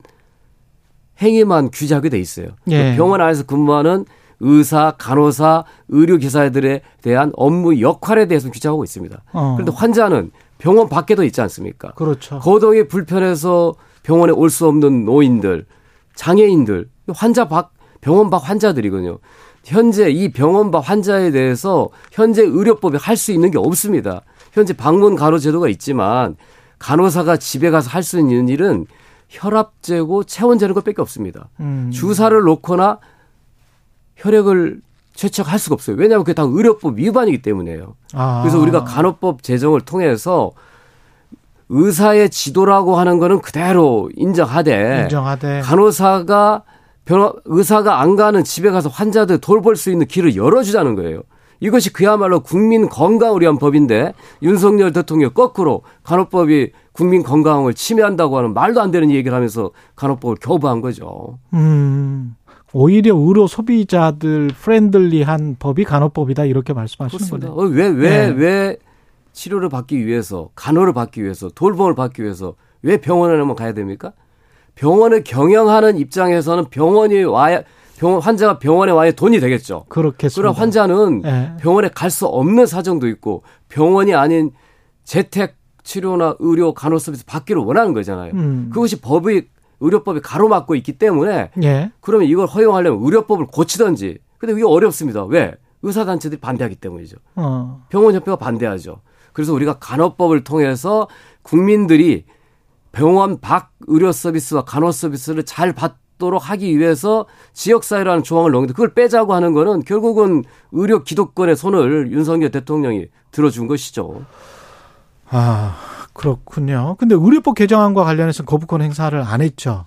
행위만 규제하게 돼 있어요. 예. 병원 안에서 근무하는 의사, 간호사, 의료기사들에 대한 업무 역할에 대해서 규정하고 있습니다. 어. 그런데 환자는 병원 밖에도 있지 않습니까? 그렇죠. 거동이 불편해서 병원에 올 수 없는 노인들, 장애인들, 환자 밖, 병원 밖 환자들이거든요. 현재 이 병원 밖 환자에 대해서 현재 의료법이 할수 있는 게 없습니다. 현재 방문 간호 제도가 있지만 간호사가 집에 가서 할 수 있는 일은 혈압 재고 체온 재는 것밖에 없습니다. 음. 주사를 놓거나 혈액을 채척할 수가 없어요. 왜냐하면 그게 다 의료법 위반이기 때문에요. 아. 그래서 우리가 간호법 제정을 통해서 의사의 지도라고 하는 거는 그대로 인정하되, 인정하되. 간호사가 변호, 의사가 안 가는 집에 가서 환자들 돌볼 수 있는 길을 열어주자는 거예요. 이것이 그야말로 국민 건강을 위한 법인데 윤석열 대통령 거꾸로 간호법이 국민 건강을 침해한다고 하는 말도 안 되는 얘기를 하면서 간호법을 거부한 거죠. 음. 오히려 의료 소비자들 friendly한 법이 간호법이다 이렇게 말씀하시는 거네요. 왜왜왜 네. 왜 치료를 받기 위해서 간호를 받기 위해서 돌봄을 받기 위해서 왜 병원에만 가야 됩니까? 병원을 경영하는 입장에서는 병원이 와야 병원 환자가 병원에 와야 돈이 되겠죠. 그렇겠습니다. 그럼 환자는 네. 병원에 갈 수 없는 사정도 있고 병원이 아닌 재택 치료나 의료 간호 서비스 받기를 원하는 거잖아요. 음. 그것이 법의 의료법이 가로막고 있기 때문에 예. 그러면 이걸 허용하려면 의료법을 고치든지. 근데 이게 어렵습니다. 왜? 의사단체들이 반대하기 때문이죠. 어. 병원협회가 반대하죠. 그래서 우리가 간호법을 통해서 국민들이 병원 밖 의료 서비스와 간호 서비스를 잘 받도록 하기 위해서 지역사회라는 조항을 넣는데 그걸 빼자고 하는 거는 결국은 의료 기독권의 손을 윤석열 대통령이 들어준 것이죠. 아, 그렇군요. 근데 의료법 개정안과 관련해서 거부권 행사를 안 했죠.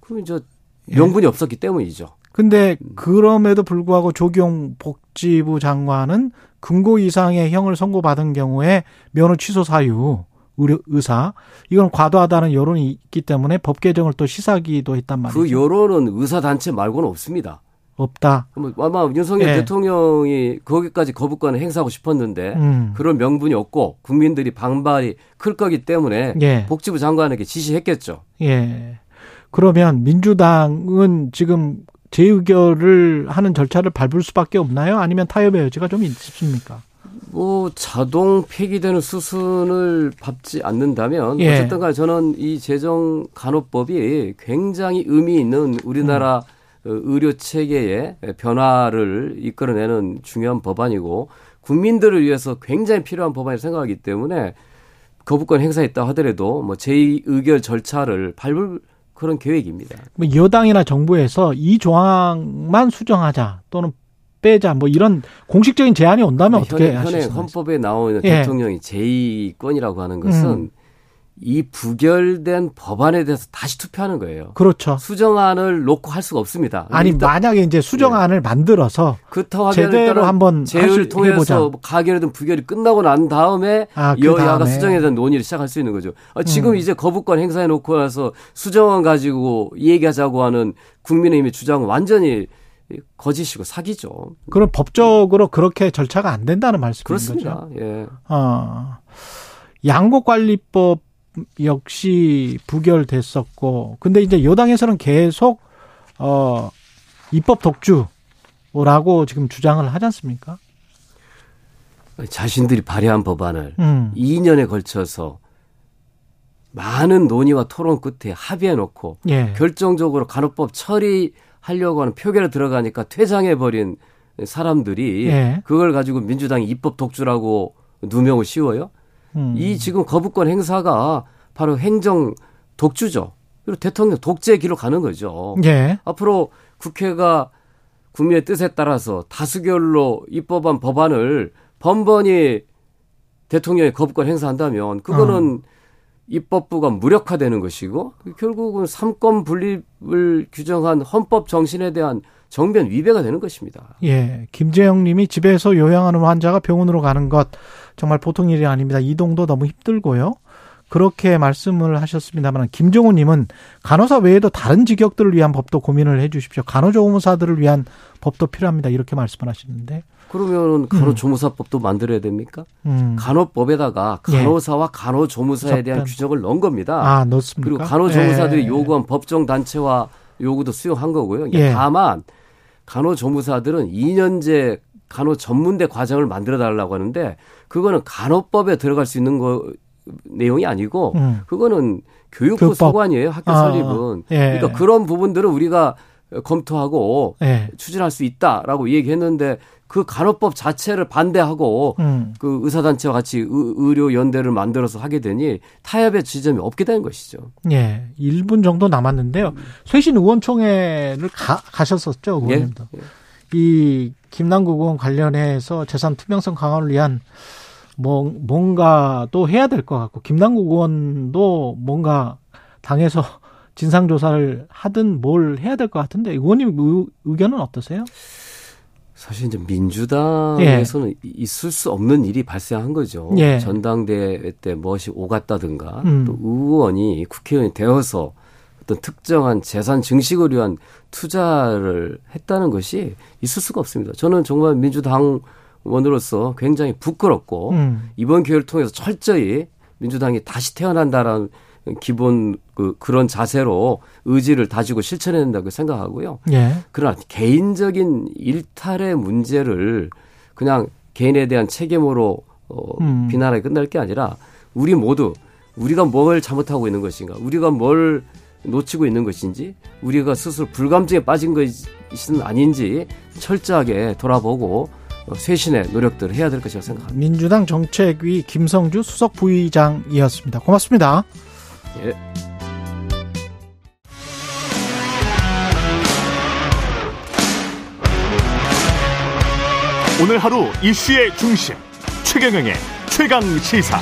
그럼 이제 명분이 예. 없었기 때문이죠. 근데 그럼에도 불구하고 조경 복지부 장관은 금고 이상의 형을 선고받은 경우에 면허 취소 사유 의료 의사 이건 과도하다는 여론이 있기 때문에 법 개정을 또 시사기도 했단 말이죠. 그 여론은 의사 단체 말고는 없습니다. 없다. 아마 윤석열 네. 대통령이 거기까지 거부권을 행사하고 싶었는데 음. 그런 명분이 없고 국민들이 반발이 클 거기 때문에 예. 복지부 장관에게 지시했겠죠. 예. 그러면 민주당은 지금 재의결을 하는 절차를 밟을 수밖에 없나요? 아니면 타협의 여지가 좀 있습니까? 뭐 자동 폐기되는 수순을 밟지 않는다면 예. 어쨌든 간에 저는 이 재정 간호법이 굉장히 의미 있는 우리나라 음. 그 의료 체계의 변화를 이끌어내는 중요한 법안이고 국민들을 위해서 굉장히 필요한 법안이라고 생각하기 때문에 거부권 행사했다 하더라도 뭐 제2 의결 절차를 밟을 그런 계획입니다. 뭐 여당이나 정부에서 이 조항만 수정하자 또는 빼자 뭐 이런 공식적인 제안이 온다면 어떻게 하시겠어요? 헌에 헌법에 나오는 예. 대통령이 제2권이라고 하는 것은 음. 이 부결된 법안에 대해서 다시 투표하는 거예요. 그렇죠. 수정안을 놓고 할 수가 없습니다. 아니 만약에 이제 수정안을 네. 만들어서 그렇다고 제대로 한번 제을 통해서 가결이든 부결이 끝나고 난 다음에 아, 그 여야가. 수정에 대한 논의를 시작할 수 있는 거죠. 아, 지금 음. 이제 거부권 행사해 놓고 나서 수정안 가지고 얘기하자고 하는 국민의힘의 주장은 완전히 거짓이고 사기죠. 그럼 법적으로 그렇게 절차가 안 된다는 말씀인 그렇습니다. 거죠? 예. 어. 양곡관리법 역시 부결됐었고 근데 이제 여당에서는 계속 어 입법 독주라고 지금 주장을 하지 않습니까? 자신들이 발의한 법안을 음. 2년에 걸쳐서 많은 논의와 토론 끝에 합의해 놓고 예. 결정적으로 간호법 처리하려고 하는 표결에 들어가니까 퇴장해 버린 사람들이 예. 그걸 가지고 민주당이 입법 독주라고 누명을 씌워요. 음. 이 지금 거부권 행사가 바로 행정 독주죠. 그리고 대통령 독재의 길로 가는 거죠. 예. 앞으로 국회가 국민의 뜻에 따라서 다수결로 입법한 법안을 번번이 대통령의 거부권 행사한다면 그거는 어. 입법부가 무력화되는 것이고 결국은 삼권 분립을 규정한 헌법 정신에 대한 정변 위배가 되는 것입니다. 예. 김재영 님이 집에서 요양하는 환자가 병원으로 가는 것 정말 보통 일이 아닙니다. 이동도 너무 힘들고요. 그렇게 말씀을 하셨습니다만 김종훈 님은 간호사 외에도 다른 직역들을 위한 법도 고민을 해 주십시오. 간호조무사들을 위한 법도 필요합니다. 이렇게 말씀을 하시는데. 그러면 간호조무사법도 음. 만들어야 됩니까? 음. 간호법에다가 예. 간호사와 예. 간호조무사에 대한 규정을 넣은 겁니다. 아, 넣습니까? 그리고 간호조무사들이 예. 요구한 법정 단체와 요구도 수용한 거고요. 예. 다만 간호조무사들은 2년제 간호 전문대 과정을 만들어 달라고 하는데 그거는 간호법에 들어갈 수 있는 거 내용이 아니고 음. 그거는 교육부 교법. 소관이에요. 학교 아, 설립은. 예. 그러니까 그런 부분들은 우리가 검토하고 예. 추진할 수 있다라고 얘기했는데 그 간호법 자체를 반대하고 음. 그 의사단체와 같이 의, 료 연대를 만들어서 하게 되니 타협의 지점이 없게 된 것이죠. 예. 1분 정도 남았는데요. 음. 쇄신 의원총회를 가, 가셨었죠, 의원님도. 예. 예. 이 김남국 의원 관련해서 재산 투명성 강화를 위한 뭐 뭔가 또 해야 될 것 같고 김남국 의원도 뭔가 당에서 진상 조사를 하든 뭘 해야 될 것 같은데 의원님 의, 의견은 어떠세요? 사실 이제 민주당에서는 예. 있을 수 없는 일이 발생한 거죠. 예. 전당대회 때 무엇이 오갔다든가 음. 또 의원이 국회의원이 되어서 어떤 특정한 재산 증식을 위한 투자를 했다는 것이 있을 수가 없습니다. 저는 정말 민주당 원으로서 굉장히 부끄럽고 음. 이번 기회를 통해서 철저히 민주당이 다시 태어난다라는 기본 그 그런 자세로 의지를 다지고 실천해야 된다고 생각하고요. 예. 그러나 개인적인 일탈의 문제를 그냥 개인에 대한 책임으로 어, 음. 비난하게 끝날 게 아니라 우리 모두 우리가 뭘 잘못하고 있는 것인가, 우리가 뭘 놓치고 있는 것인지, 우리가 스스로 불감증에 빠진 것은 아닌지 철저하게 돌아보고 어, 쇄신의 노력들을 해야 될 것이라고 생각합니다. 민주당 정책위 김성주 수석 부의장이었습니다. 고맙습니다. 예. 오늘 하루 이슈의 중심 최경영의 최강 시사.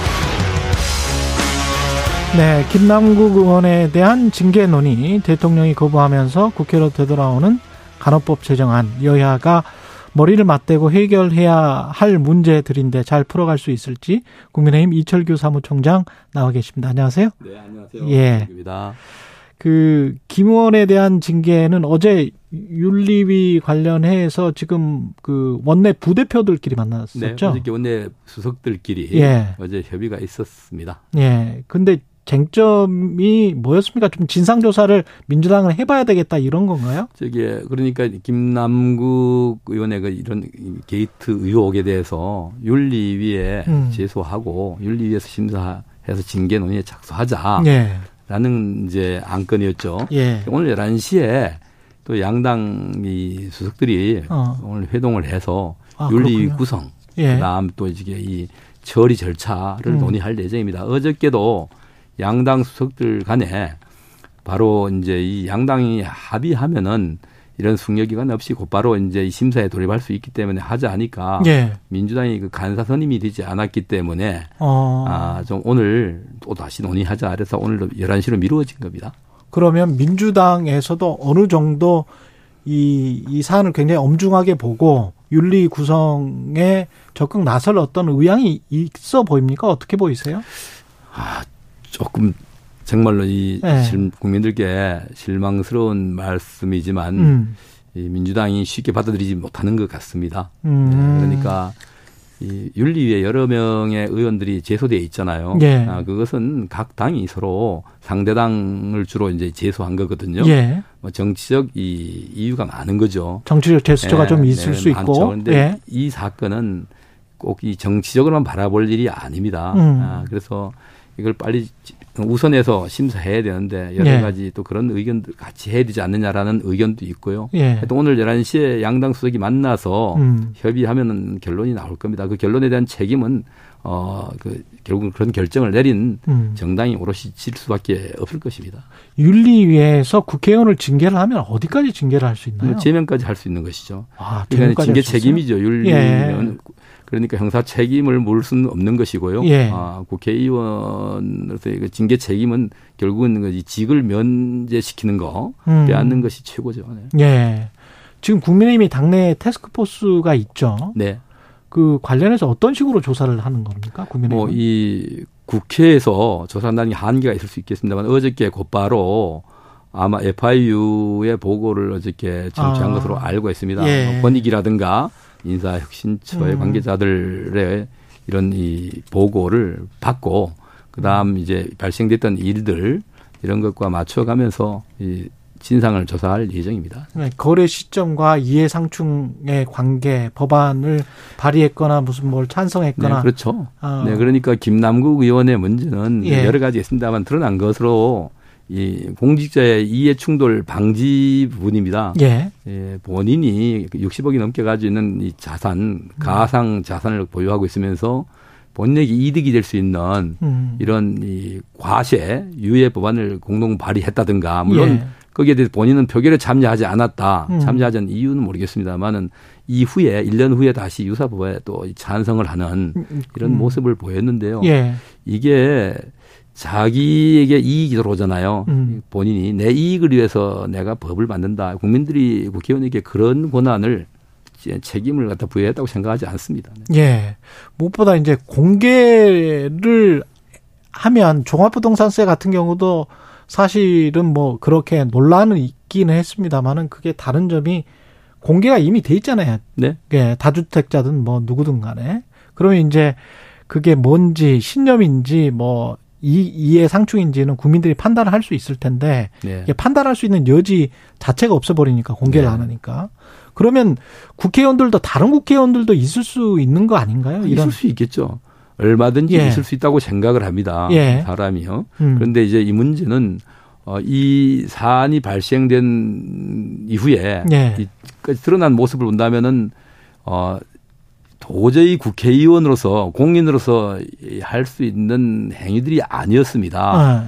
네, 김남국 의원에 대한 징계 논의 대통령이 거부하면서 국회로 되돌아오는 간호법 제정안 여야가 머리를 맞대고 해결해야 할 문제들인데 잘 풀어갈 수 있을지 국민의힘 이철규 사무총장 나와 계십니다. 안녕하세요. 네, 안녕하세요. 예. 입니다. 그 김원에 대한 징계는 어제 윤리위 관련해서 지금 그 원내 부대표들끼리 만났었죠. 네, 어저께 원내 수석들끼리 예. 어제 협의가 있었습니다. 예. 근데 쟁점이 뭐였습니까? 좀 진상 조사를 민주당은 해봐야 되겠다 이런 건가요? 저기 그러니까 김남국 의원의 그 이런 게이트 의혹에 대해서 윤리위에 음. 제소하고 윤리위에서 심사해서 징계 논의에 착수하자. 예. 라는 이제 안건이었죠. 예. 오늘 11시에 또 양당 이 수석들이 어. 오늘 회동을 해서 아, 윤리위 그렇군요. 구성, 예. 그다음 또 이게 이 처리 절차를 음. 논의할 예정입니다. 어저께도 양당 수석들 간에 바로 이제 이 양당이 합의하면은 이런 숙려기간 없이 곧바로 이제 이 심사에 돌입할 수 있기 때문에 하지 않으니까 예. 민주당이 그 간사 선임이 되지 않았기 때문에 어. 아, 좀 오늘 또 다시 논의하자 그래서 오늘도 11시로 미루어진 겁니다. 그러면 민주당에서도 어느 정도 이, 이 사안을 굉장히 엄중하게 보고 윤리 구성에 적극 나설 어떤 의향이 있어 보입니까? 어떻게 보이세요? 아, 조금 정말로 이 네. 국민들께 실망스러운 말씀이지만 음. 이 민주당이 쉽게 받아들이지 못하는 것 같습니다. 음. 네, 그러니까 이 윤리위에 여러 명의 의원들이 제소돼 있잖아요. 예. 아, 그것은 각 당이 서로 상대당을 주로 이제 제소한 거거든요. 예. 뭐 정치적 이 이유가 많은 거죠. 정치적 제스처가 네, 좀 있을 네, 수 많죠. 있고. 그런데 예. 이 사건은 꼭 이 정치적으로만 바라볼 일이 아닙니다. 음. 아, 그래서 이걸 빨리 우선해서 심사해야 되는데 여러 예. 가지 또 그런 의견들 같이 해야 되지 않느냐라는 의견도 있고요. 예. 또 오늘 11시에 양당 수석이 만나서 음. 협의하면은 결론이 나올 겁니다. 그 결론에 대한 책임은 어, 그, 결국 그런 결정을 내린 음. 정당이 오롯이 질 수밖에 없을 것입니다. 윤리위에서 국회의원을 징계를 하면 어디까지 징계를 할 수 있나요? 제명까지 할 수 있는 것이죠. 아, 그러니까 징계 책임이죠. 윤리위원 예. 그러니까 형사 책임을 물을 수는 없는 것이고요. 예. 아, 국회의원으로서 그 징계 책임은 결국은 그 직을 면제시키는 거 음. 빼앗는 것이 최고죠. 네. 예. 지금 국민의힘이 당내 테스크포스가 있죠. 네. 그 관련해서 어떤 식으로 조사를 하는 겁니까? 국민의힘. 뭐이 국회에서 조사한다는 게 한계가 있을 수 있겠습니다만 어저께 곧바로 아마 FIU의 보고를 어저께 정치한 아. 것으로 알고 있습니다. 예. 뭐 권익이라든가 인사혁신처의 음. 관계자들의 이런 이 보고를 받고 그다음 이제 발생됐던 일들 이런 것과 맞춰가면서 이 진상을 조사할 예정입니다. 네, 거래 시점과 이해 상충의 관계 법안을 발의했거나 무슨 뭘 찬성했거나 네, 그렇죠. 어. 네, 그러니까 김남국 의원의 문제는 예. 여러 가지 있습니다만 드러난 것으로 이 공직자의 이해 충돌 방지 부분입니다. 예. 예 본인이 60억이 넘게 가지고 있는 이 자산, 가상 자산을 보유하고 있으면서 본인에게 이득이 될 수 있는 음. 이런 이 과세 유예 법안을 공동 발의했다든가 물론 예. 거기에 대해서 본인은 표결에 참여하지 않았다. 음. 참여하지 않은 이유는 모르겠습니다만은 이후에 1년 후에 다시 유사법에 또 찬성을 하는 음, 음. 이런 음. 모습을 보였는데요. 예. 이게 자기에게 이익이 들어오잖아요. 음. 본인이 내 이익을 위해서 내가 법을 만든다. 국민들이 국회의원에게 그런 권한을 책임을 갖다 부여했다고 생각하지 않습니다. 네. 예. 무엇보다 이제 공개를 하면 종합부동산세 같은 경우도 사실은 뭐 그렇게 논란은 있기는 했습니다만은 그게 다른 점이 공개가 이미 돼 있잖아요. 네. 예, 다주택자든 뭐 누구든 간에. 그러면 이제 그게 뭔지 신념인지 뭐 이, 이해 상충인지는 국민들이 판단을 할 수 있을 텐데 네. 판단할 수 있는 여지 자체가 없어버리니까 공개를 네. 안 하니까 그러면 국회의원들도 다른 국회의원들도 있을 수 있는 거 아닌가요? 이런. 있을 수 있겠죠. 얼마든지 예. 있을 수 있다고 생각을 합니다. 예. 사람이요. 음. 그런데 이제 이 문제는 어, 이 사안이 발생된 이후에 예. 이, 드러난 모습을 본다면은 어, 도저히 국회의원으로서 공인으로서 할 수 있는 행위들이 아니었습니다. 아.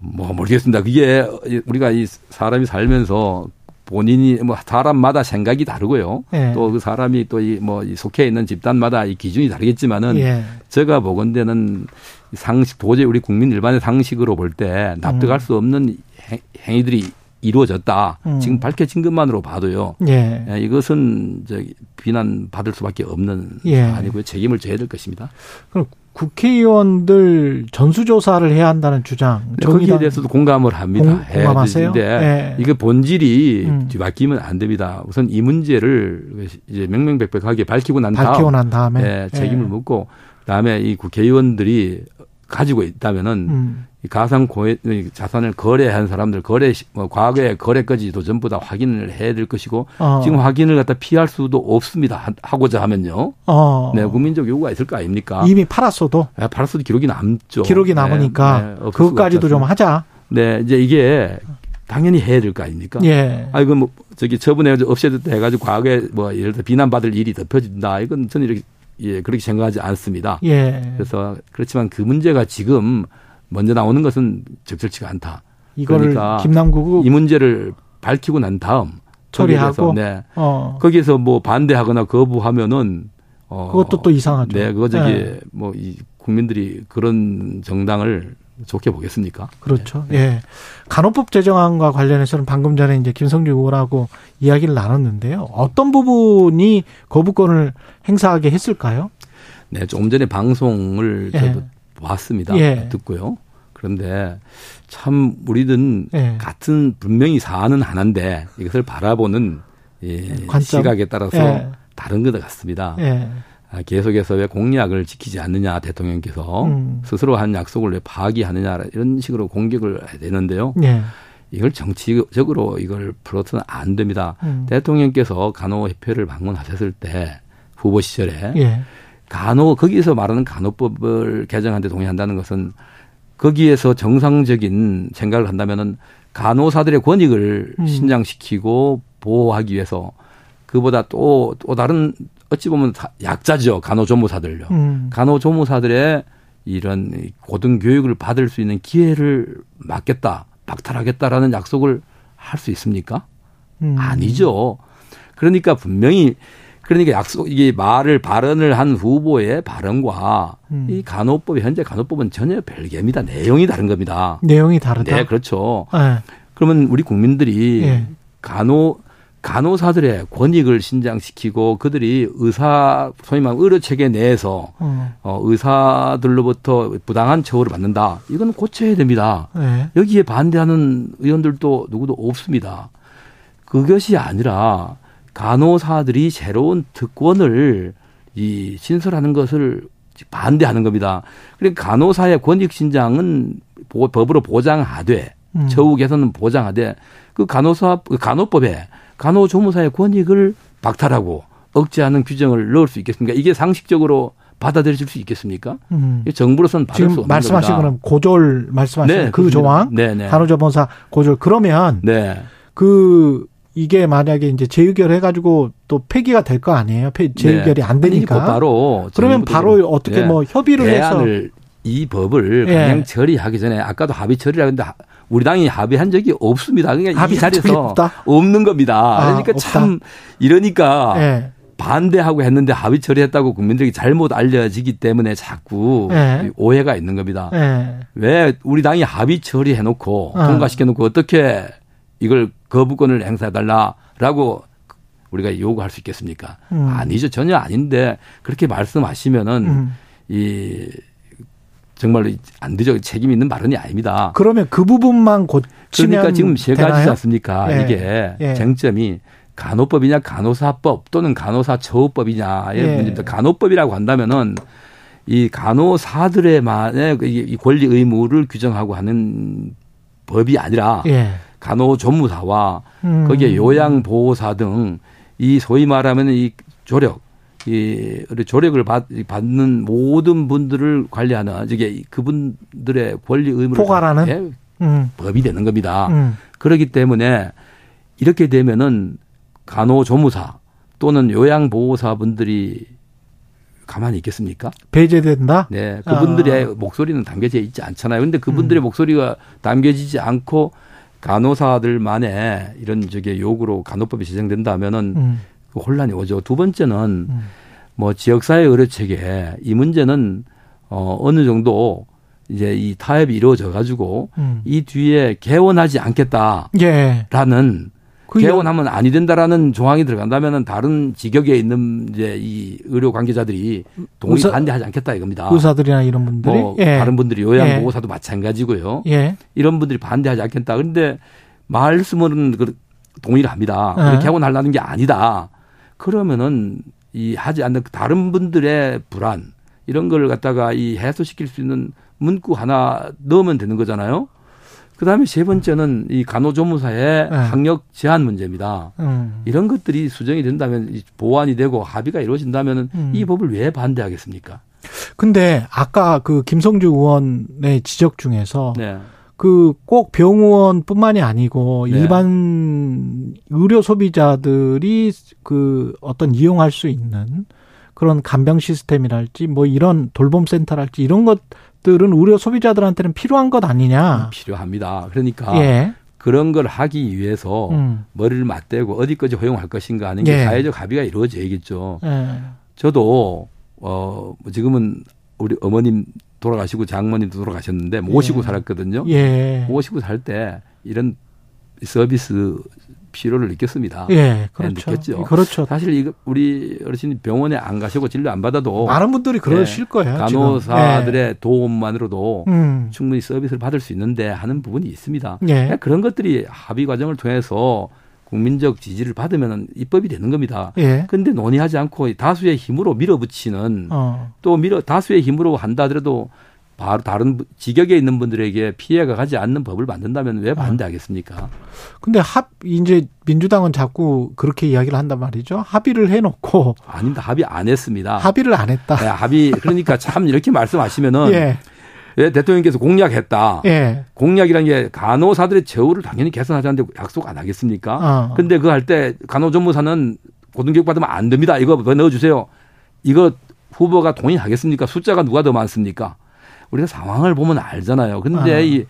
뭐 모르겠습니다. 그게 우리가 이 사람이 살면서 본인이 뭐 사람마다 생각이 다르고요. 예. 또그 사람이 또 이 뭐 속해 있는 집단마다 이 기준이 다르겠지만은 예. 제가 보건대는 상식 도저히 우리 국민 일반의 상식으로 볼 때 납득할 음. 수 없는 행위들이 이루어졌다. 음. 지금 밝혀진 것만으로 봐도요. 예. 예 이것은 저 비난 받을 수밖에 없는 예. 아니고요. 책임을 져야 될 것입니다. 그럼 국회의원들 전수조사를 해야 한다는 주장. 네, 거기에 대해서도 공감을 합니다. 공, 감하세요 네. 예. 이게 본질이 음. 뒤바뀌면 안 됩니다. 우선 이 문제를 이제 명명백백하게 밝히고 난 밝히고 난 다음에 네, 책임을 예. 묻고 그다음에 이 국회의원들이 가지고 있다면은 음. 가상 고해, 자산을 거래한 사람들 거래 뭐 과거의 거래까지도 전부 다 확인을 해야 될 것이고 어. 지금 확인을 갖다 피할 수도 없습니다. 하고자 하면요. 어. 네, 국민적 요구가 있을 거 아닙니까? 이미 팔았어도. 네, 팔았어도 기록이 남죠. 기록이 남으니까 네, 네, 그것까지도 좀 하자. 네, 이제 이게 당연히 해야 될 거 아닙니까? 예. 아, 이거 뭐, 저기 저번에 없애졌다 해가지고 과거에 뭐 예를 들어 비난받을 일이 덮여진다. 이건 저는 이렇게 예, 그렇게 생각하지 않습니다. 예. 그래서 그렇지만 그 문제가 지금 먼저 나오는 것은 적절치가 않다. 이거를 그러니까 김남국 이 문제를 밝히고 난 다음 처리하고 네. 어. 거기에서 뭐 반대하거나 거부하면은 어 그것도 또 이상하죠. 네, 그거 저기 네. 뭐이 국민들이 그런 정당을 좋게 보겠습니까? 그렇죠. 네. 예. 간호법 제정안과 관련해서는 방금 전에 이제 김성주 의원하고 이야기를 나눴는데요. 어떤 부분이 거부권을 행사하게 했을까요? 네, 조금 전에 방송을 예. 저도 봤습니다. 예. 듣고요. 그런데 참 우리는 예. 같은 분명히 사안은 하나인데 이것을 바라보는 예, 시각에 따라서 예. 다른 것 같습니다. 예. 아, 계속해서 왜 공약을 지키지 않느냐 대통령께서 음. 스스로 한 약속을 왜 파기하느냐 이런 식으로 공격을 해야 되는데요. 예. 이걸 정치적으로 이걸 풀어서는 안 됩니다. 음. 대통령께서 간호협회를 방문하셨을 때 후보 시절에 예. 간호 거기에서 말하는 간호법을 개정하는데 동의한다는 것은 거기에서 정상적인 생각을 한다면은 간호사들의 권익을 음. 신장시키고 보호하기 위해서 그보다 또, 또 다른 어찌 보면 약자죠. 간호조무사들요. 음. 간호조무사들의 이런 고등교육을 받을 수 있는 기회를 막겠다, 박탈하겠다라는 약속을 할 수 있습니까? 음. 아니죠. 그러니까 분명히 그러니까 약속 이게 말을 발언을 한 후보의 발언과 음. 이 간호법 현재 간호법은 전혀 별개입니다. 내용이 다른 겁니다. 내용이 다르다. 네, 그렇죠. 네. 그러면 우리 국민들이 네. 간호 간호사들의 권익을 신장시키고 그들이 의사 소위 말하면 의료 체계 내에서 음. 어, 의사들로부터 부당한 처우를 받는다. 이건 고쳐야 됩니다. 네. 여기에 반대하는 의원들도 누구도 없습니다. 그것이 아니라 간호사들이 새로운 특권을 이 신설하는 것을 반대하는 겁니다. 그러니까 간호사의 권익 신장은 법으로 보장하되 음. 처우 개선은 보장하되 그 간호사 그 간호법에 간호조무사의 권익을 박탈하고 억제하는 규정을 넣을 수 있겠습니까? 이게 상식적으로 받아들여질 수 있겠습니까? 음. 정부로서는 받을 지금 말씀하신 거는 고졸 말씀하신 네, 그 조항, 네, 네. 간호조무사 고졸 그러면 네. 그 이게 만약에 이제 재의결 해가지고 또 폐기가 될 거 아니에요? 재의결이 네. 안 되니까. 바로 그러면 바로 어떻게 네. 뭐 협의를 해서 이 법을 네. 강행 처리하기 전에 아까도 합의 처리라 근데 우리 당이 합의한 적이 없습니다. 그러니까 이 자리에서 없는 겁니다. 아, 그러니까 없다. 참 이러니까 네. 반대하고 했는데 합의 처리했다고 국민들에게 잘못 알려지기 때문에 자꾸 네. 오해가 있는 겁니다. 네. 왜 우리 당이 합의 처리해놓고 어. 통과시켜놓고 어떻게 이걸 거부권을 행사해달라라고 우리가 요구할 수 있겠습니까? 음. 아니죠. 전혀 아닌데 그렇게 말씀하시면은 음. 이 정말로 안 되죠. 책임 있는 발언이 아닙니다. 그러면 그 부분만 고치면 그러니까 지금 세 가지지 않습니까? 예. 이게 예. 쟁점이 간호법이냐 간호사법 또는 간호사 처우법이냐의 예. 문제입니다. 간호법이라고 한다면은 이 간호사들의만의 이 권리 의무를 규정하고 하는 법이 아니라 예. 간호조무사와 음. 거기에 요양보호사 등 이 소위 말하면 이 조력 이 조력을 받, 받는 모든 분들을 관리하는 이게 그분들의 권리 의무를 포괄하는 음. 법이 되는 겁니다. 음. 그렇기 때문에 이렇게 되면은 간호조무사 또는 요양보호사 분들이 가만히 있겠습니까? 배제된다? 네. 그분들의 아. 목소리는 담겨져 있지 않잖아요. 근데 그분들의 음. 목소리가 담겨지지 않고 간호사들만의 이런 저게 요구로 간호법이 제정된다면은 음. 그 혼란이 오죠. 두 번째는 음. 뭐 지역사회 의료 체계 이 문제는 어 어느 정도 이제 이 타협이 이루어져 가지고 음. 이 뒤에 개원하지 않겠다라는 예. 그 개원하면 아니 된다라는 조항이 들어간다면은 다른 직역에 있는 이제 이 의료 관계자들이 동의 의사, 반대하지 않겠다 이겁니다. 의사들이나 이런 분들이 뭐 예. 다른 분들이 요양보호사도 예. 마찬가지고요. 예. 이런 분들이 반대하지 않겠다. 그런데 말씀은 그 동의를 합니다. 예. 개원하려는 게 아니다. 그러면은 이 하지 않는 다른 분들의 불안 이런 걸 갖다가 이 해소시킬 수 있는 문구 하나 넣으면 되는 거잖아요. 그다음에 세 번째는 이 간호조무사의 네. 학력 제한 문제입니다. 음. 이런 것들이 수정이 된다면 보완이 되고 합의가 이루어진다면 음. 이 법을 왜 반대하겠습니까? 근데 아까 그 김성주 의원의 지적 중에서 네. 그 꼭 병원뿐만이 아니고 네. 일반 의료 소비자들이 그 어떤 이용할 수 있는 그런 간병 시스템이랄지 뭐 이런 돌봄 센터랄지 이런 것들은 의료 소비자들한테는 필요한 것 아니냐? 필요합니다. 그러니까 예. 그런 걸 하기 위해서 음. 머리를 맞대고 어디까지 허용할 것인가 하는 게 예. 사회적 합의가 이루어져야겠죠. 예. 저도 어뭐 지금은 우리 어머님 돌아가시고 장모님도 돌아가셨는데 모시고 예. 살았거든요. 예. 모시고 살 때 이런 서비스 필요를 느꼈습니다. 예, 네, 그렇죠. 느꼈죠. 그렇죠. 사실 이거 우리 어르신이 병원에 안 가시고 진료 안 받아도 많은 분들이 그러실 네, 거예요. 간호사들의 네. 도움만으로도 음. 충분히 서비스를 받을 수 있는데 하는 부분이 있습니다. 예. 그런 것들이 합의 과정을 통해서 국민적 지지를 받으면 입법이 되는 겁니다. 예. 근데 논의하지 않고 다수의 힘으로 밀어붙이는 어. 또 밀어 다수의 힘으로 한다 하더라도 바로 다른 직역에 있는 분들에게 피해가 가지 않는 법을 만든다면 왜 반대하겠습니까? 근데 합 이제 민주당은 자꾸 그렇게 이야기를 한단 말이죠. 합의를 해놓고 아닙니다. 합의 안 했습니다. 합의를 안 했다. 네, 합의 그러니까 참 이렇게 말씀하시면은 예. 예, 대통령께서 공약했다. 예. 공약이라는 게 간호사들의 처우를 당연히 개선하자는데 약속 안 하겠습니까? 어. 근데 그거 할때 간호전무사는 고등교육 받으면 안 됩니다. 이거 넣어주세요. 이거 후보가 동의하겠습니까? 숫자가 누가 더 많습니까? 우리가 상황을 보면 알잖아요. 근데 아. 이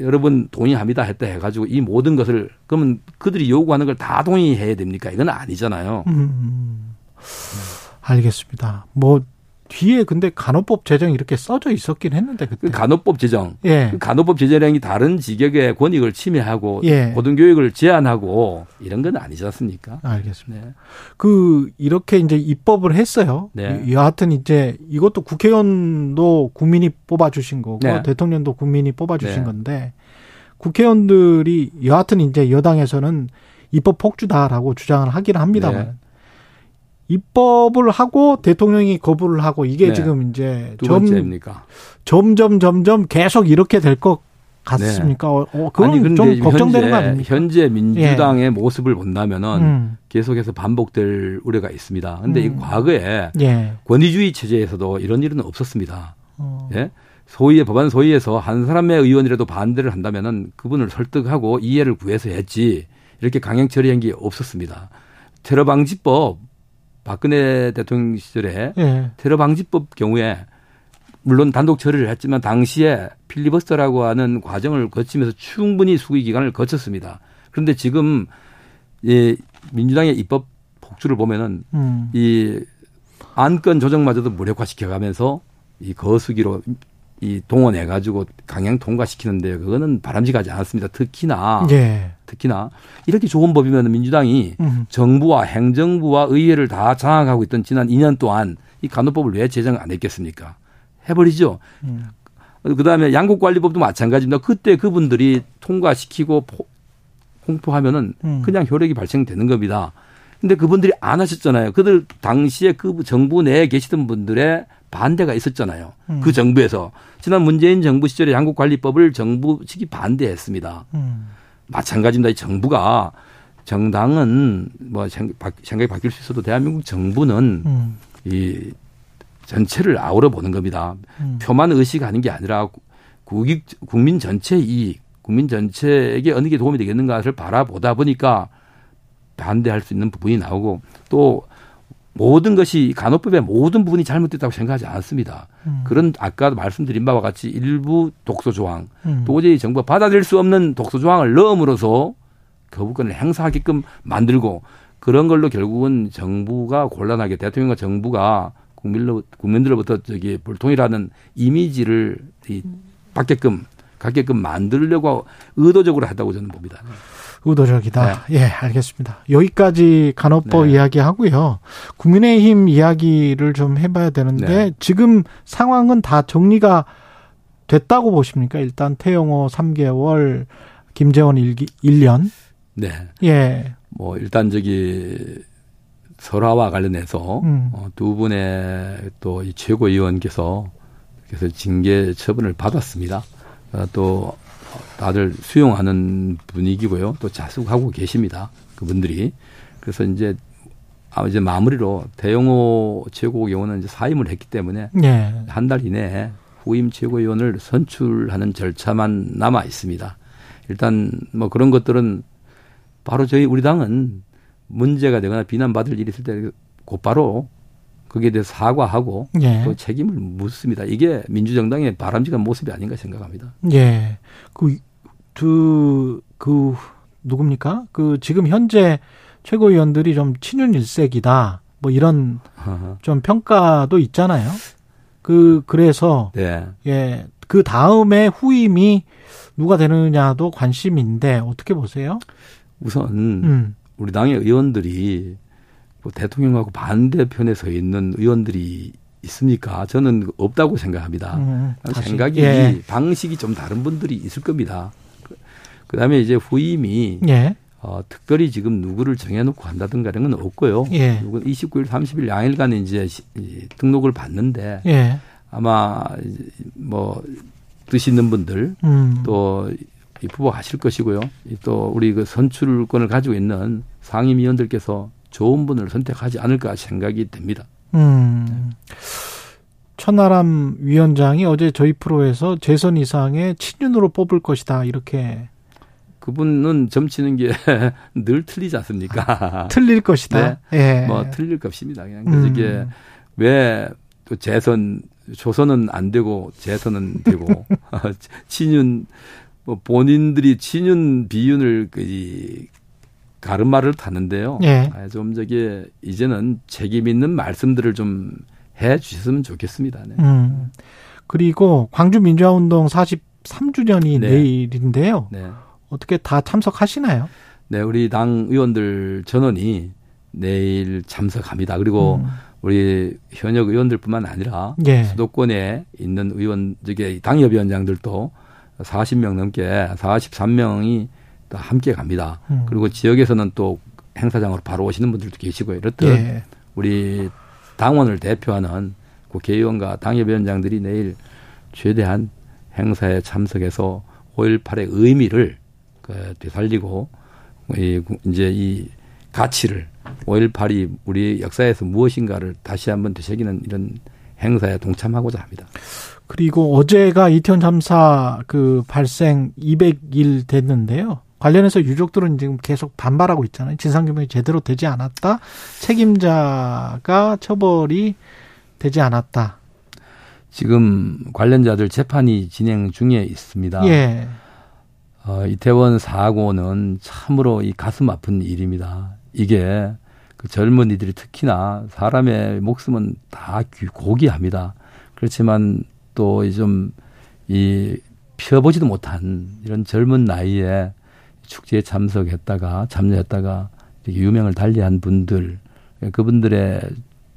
여러분 동의합니다 했다 해가지고 이 모든 것을 그러면 그들이 요구하는 걸 다 동의해야 됩니까? 이건 아니잖아요. 음. 알겠습니다. 뭐 뒤에 근데 간호법 제정이 이렇게 써져 있었긴 했는데 그때. 그 간호법 제정. 예. 그 간호법 제정이 다른 직역의 권익을 침해하고 예. 고등교육을 제한하고 이런 건 아니지 않습니까? 알겠습니다. 네. 그 이렇게 이제 입법을 했어요. 네. 여하튼 이제 이것도 국회의원도 국민이 뽑아 주신 거고 네. 대통령도 국민이 뽑아 주신 네. 건데 국회의원들이 여하튼 이제 여당에서는 입법 폭주다라고 주장을 하기는 합니다만 네. 입법을 하고 대통령이 거부를 하고 이게 네. 지금 이제 점, 점점 점점 계속 이렇게 될 것 같습니까? 네. 어, 그건 아니, 좀 걱정되는 현재, 거 아닙니까? 현재 민주당의 예. 모습을 본다면은 음. 계속해서 반복될 우려가 있습니다. 근데 음. 이 과거에 예. 권위주의 체제에서도 이런 일은 없었습니다. 어. 예? 소위의 법안 소위에서 한 사람의 의원이라도 반대를 한다면은 그분을 설득하고 이해를 구해서 했지 이렇게 강행 처리한 게 없었습니다. 테러 방지법 박근혜 대통령 시절에 예. 테러 방지법 경우에 물론 단독 처리를 했지만 당시에 필리버스터라고 하는 과정을 거치면서 충분히 수기 기간을 거쳤습니다. 그런데 지금 이 민주당의 입법 폭주를 보면은 음. 이 안건 조정마저도 무력화시켜가면서 이 거수기로 이 동원해 가지고 강행 통과시키는데 그거는 바람직하지 않았습니다. 특히나 예. 특히나 이렇게 좋은 법이면 민주당이 음. 정부와 행정부와 의회를 다 장악하고 있던 지난 2년 동안 이 간호법을 왜 제정 안 했겠습니까? 해버리죠. 음. 그다음에 양국관리법도 마찬가지입니다. 그때 그분들이 통과시키고 공포하면은 음. 그냥 효력이 발생되는 겁니다. 근데 그분들이 안 하셨잖아요. 그들 당시에 그 정부 내에 계시던 분들의 반대가 있었잖아요. 음. 그 정부에서 지난 문재인 정부 시절에 양국관리법을 정부 측이 반대했습니다. 음. 마찬가지입니다. 이 정부가 정당은 뭐 생각이 바뀔 수 있어도 대한민국 정부는 음. 이 전체를 아우러 보는 겁니다. 음. 표만 의식하는 게 아니라 국익, 국민 전체 이익, 국민 전체에게 어느 게 도움이 되겠는가를 바라보다 보니까 반대할 수 있는 부분이 나오고 또 모든 것이 간호법의 모든 부분이 잘못됐다고 생각하지 않습니다. 음. 그런 아까도 말씀드린 바와 같이 일부 독소 조항, 음. 도저히 정부가 받아들일 수 없는 독소 조항을 넣음으로써 거부권을 행사하게끔 만들고 그런 걸로 결국은 정부가 곤란하게 대통령과 정부가 국민로, 국민들로부터 저기 불통이라는 이미지를 이 받게끔 갖게끔 만들려고 의도적으로 했다고 저는 봅니다. 의도적이다. 네. 예, 알겠습니다. 여기까지 간호법 네. 이야기 하고요. 국민의힘 이야기를 좀 해봐야 되는데 네. 지금 상황은 다 정리가 됐다고 보십니까? 일단 태영호 3개월, 김재원 1년. 네. 예. 뭐 일단 저기 설화와 관련해서 음. 어, 두 분의 또 이 최고위원께서 그래서 징계 처분을 받았습니다. 어, 또 다들 수용하는 분위기고요. 또 자숙하고 계십니다. 그분들이. 그래서 이제 아 이제 마무리로 대영호 최고위원은 이제 사임을 했기 때문에 네. 한달 이내에 후임 최고위원을 선출하는 절차만 남아 있습니다. 일단 뭐 그런 것들은 바로 저희 우리 당은 문제가 되거나 비난받을 일이 있을 때 곧바로 거기에 대해서 사과하고 예. 또 책임을 묻습니다. 이게 민주정당의 바람직한 모습이 아닌가 생각합니다. 예. 그 두, 그, 누굽니까? 그, 지금 현재 최고위원들이 좀 친윤 일색이다. 뭐 이런 좀 평가도 있잖아요. 그, 그래서. 네. 예. 그 다음에 후임이 누가 되느냐도 관심인데 어떻게 보세요? 우선 음. 우리 당의 의원들이 뭐 대통령하고 반대편에 서 있는 의원들이 있습니까? 저는 없다고 생각합니다. 음, 생각이 예. 방식이 좀 다른 분들이 있을 겁니다. 그 다음에 이제 후임이 예. 어, 특별히 지금 누구를 정해놓고 한다든가 이런 건 없고요. 예. 29일, 30일 양일간 이제 등록을 받는데 예. 아마 뭐뜻 있는 분들 음. 또 후보하실 것이고요. 또 우리 그 선출권을 가지고 있는 상임위원들께서 좋은 분을 선택하지 않을까 생각이 됩니다. 음. 천하람 위원장이 어제 저희 프로에서 재선 이상의 친윤으로 뽑을 것이다 이렇게 그분은 점치는 게 늘 틀리지 않습니까? 틀릴 것이다. 네. 예. 뭐 틀릴 것입니다. 그냥 음. 이게 왜 또 재선 조선은 안 되고 재선은 되고 친윤 뭐 본인들이 친윤 비윤을 그 가르마를 타는데요. 예. 아, 좀 저기 이제는 책임 있는 말씀들을 좀 해 주셨으면 좋겠습니다. 네. 음. 그리고 광주 민주화 운동 43주년이 네. 내일인데요. 네. 어떻게 다 참석하시나요? 네, 우리 당 의원들 전원이 내일 참석합니다. 그리고 음. 우리 현역 의원들뿐만 아니라 예. 수도권에 있는 의원, 저기 당협위원장들도 40명 넘게 43명이 또 함께 갑니다. 음. 그리고 지역에서는 또 행사장으로 바로 오시는 분들도 계시고요. 이렇듯 예. 우리 당원을 대표하는 국회의원과 당협위원장들이 내일 최대한 행사에 참석해서 5.18의 의미를 그 되살리고 이 이제 이 가치를 5.18이 우리 역사에서 무엇인가를 다시 한번 되새기는 이런 행사에 동참하고자 합니다. 그리고 어제가 이태원 참사 그 발생 200일 됐는데요. 관련해서 유족들은 지금 계속 반발하고 있잖아요. 진상규명이 제대로 되지 않았다. 책임자가 처벌이 되지 않았다. 지금 관련자들 재판이 진행 중에 있습니다. 예. 어, 이태원 사고는 참으로 이 가슴 아픈 일입니다. 이게 그 젊은이들이 특히나 사람의 목숨은 다 고귀합니다. 그렇지만 또 좀이 피어보지도 못한 이런 젊은 나이에 축제에 참석했다가 참여했다가 이렇게 유명을 달리한 분들 그분들의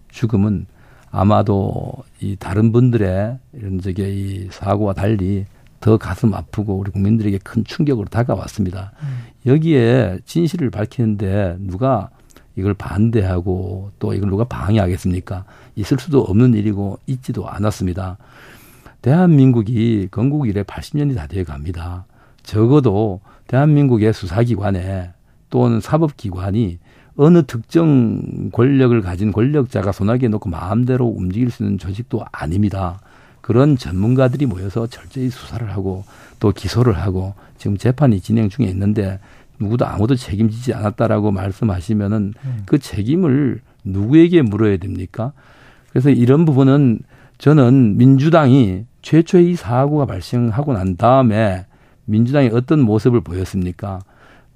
죽음은 아마도 이 다른 분들의 이런 저게 이 사고와 달리 더 가슴 아프고 우리 국민들에게 큰 충격으로 다가왔습니다. 음. 여기에 진실을 밝히는데 누가 이걸 반대하고 또 이걸 누가 방해하겠습니까? 있을 수도 없는 일이고 있지도 않았습니다. 대한민국이 건국 이래 80년이 다 되어 갑니다. 적어도 대한민국의 수사기관에 또는 사법기관이 어느 특정 권력을 가진 권력자가 손아귀에 놓고 마음대로 움직일 수 있는 조직도 아닙니다. 그런 전문가들이 모여서 철저히 수사를 하고 또 기소를 하고 지금 재판이 진행 중에 있는데 누구도 아무도 책임지지 않았다라고 말씀하시면은 음. 그 책임을 누구에게 물어야 됩니까? 그래서 이런 부분은 저는 민주당이 최초의 이 사고가 발생하고 난 다음에 민주당이 어떤 모습을 보였습니까?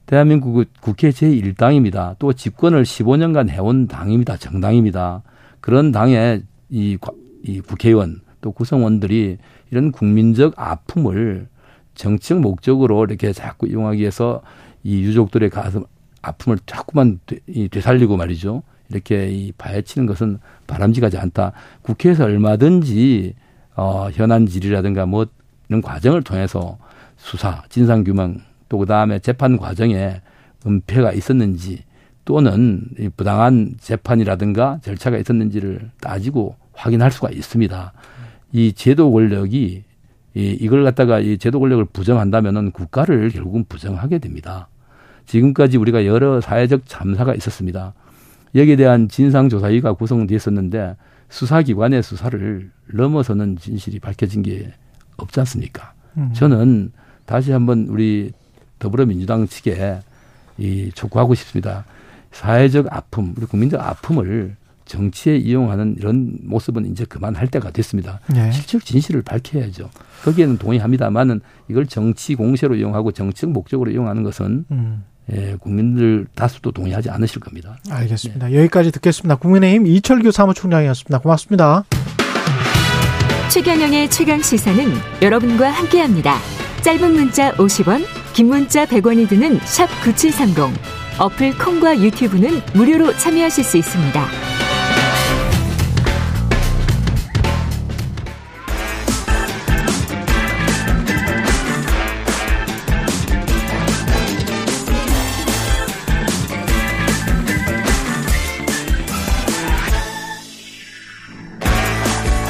대한민국 국회 제1당입니다. 또 집권을 15년간 해온 당입니다. 정당입니다. 그런 당의 이, 이 국회의원 또 구성원들이 이런 국민적 아픔을 정치적 목적으로 이렇게 자꾸 이용하기 위해서 이 유족들의 가슴 아픔을 자꾸만 되살리고 말이죠. 이렇게 이 파헤치는 것은 바람직하지 않다. 국회에서 얼마든지 어 현안 질의라든가 뭐 이런 과정을 통해서 수사, 진상 규명 또 그다음에 재판 과정에 은폐가 있었는지 또는 부당한 재판이라든가 절차가 있었는지를 따지고 확인할 수가 있습니다. 이 제도 권력이 이 이걸 갖다가 이 제도 권력을 부정한다면은 국가를 결국은 부정하게 됩니다. 지금까지 우리가 여러 사회적 참사가 있었습니다. 여기에 대한 진상조사위가 구성됐었는데 수사기관의 수사를 넘어서는 진실이 밝혀진 게 없지 않습니까? 음. 저는 다시 한번 우리 더불어민주당 측에 이 촉구하고 싶습니다. 사회적 아픔, 우리 국민적 아픔을 정치에 이용하는 이런 모습은 이제 그만할 때가 됐습니다. 네. 실적 진실을 밝혀야죠. 거기에는 동의합니다만은 이걸 정치 공세로 이용하고 정치적 목적으로 이용하는 것은 음. 예, 국민들 다수도 동의하지 않으실 겁니다. 알겠습니다. 네. 여기까지 듣겠습니다. 국민의힘 이철규 사무총장이었습니다. 고맙습니다. 최경영의 최강 시사는 여러분과 함께합니다. 짧은 문자 50원, 긴 문자 100원이 드는 샵 9730. 어플 콩과 유튜브는 무료로 참여하실 수 있습니다.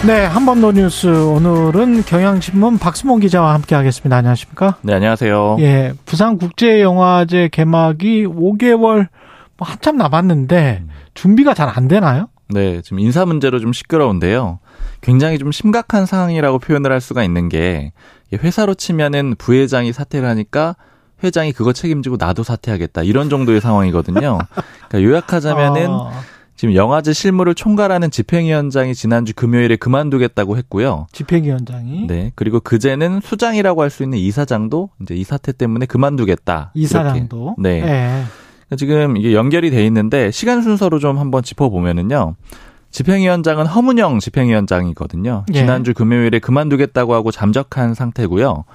네, 한 번 더 뉴스 오늘은 경향신문 박수몽 기자와 함께 하겠습니다. 안녕하십니까? 네, 안녕하세요. 예, 부산 국제 영화제 개막이 5개월 뭐 한참 남았는데 준비가 잘 안 되나요? 네, 지금 인사 문제로 좀 시끄러운데요. 굉장히 좀 심각한 상황이라고 표현을 할 수가 있는 게 회사로 치면은 부회장이 사퇴를 하니까 회장이 그거 책임지고 나도 사퇴하겠다 이런 정도의 상황이거든요. 그러니까 요약하자면은 아. 지금 영화제 실무를 총괄하는 집행위원장이 지난주 금요일에 그만두겠다고 했고요. 집행위원장이 네. 그리고 그제는 수장이라고 할 수 있는 이사장도 이제 이 사태 때문에 그만두겠다. 이사장도. 이렇게. 네. 네. 지금 이게 연결이 돼 있는데 시간 순서로 좀 한번 짚어보면은요. 집행위원장은 허문영 집행위원장이거든요. 예. 지난주 금요일에 그만두겠다고 하고 잠적한 상태고요.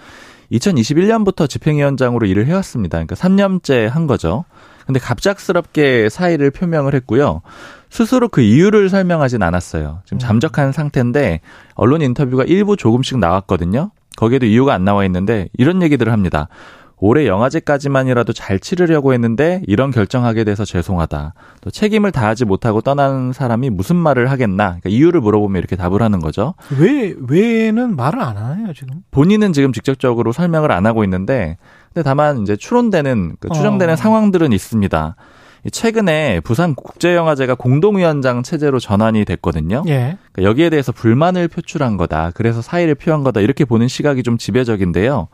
2021년부터 집행위원장으로 일을 해왔습니다. 그러니까 3년째 한 거죠. 근데 갑작스럽게 사의를 표명을 했고요. 스스로 그 이유를 설명하진 않았어요. 지금 음. 잠적한 상태인데 언론 인터뷰가 일부 조금씩 나왔거든요. 거기에도 이유가 안 나와 있는데 이런 얘기들을 합니다. 올해 영화제까지만이라도 잘 치르려고 했는데 이런 결정하게 돼서 죄송하다. 또 책임을 다하지 못하고 떠난 사람이 무슨 말을 하겠나. 그러니까 이유를 물어보면 이렇게 답을 하는 거죠. 왜, 왜는 말을 안 하나요, 지금? 본인은 지금 직접적으로 설명을 안 하고 있는데 근데 다만 이제 추론되는 그 추정되는 어. 상황들은 있습니다. 최근에 부산 국제영화제가 공동위원장 체제로 전환이 됐거든요. 예. 그러니까 여기에 대해서 불만을 표출한 거다. 그래서 사의를 표한 거다. 이렇게 보는 시각이 좀 지배적인데요.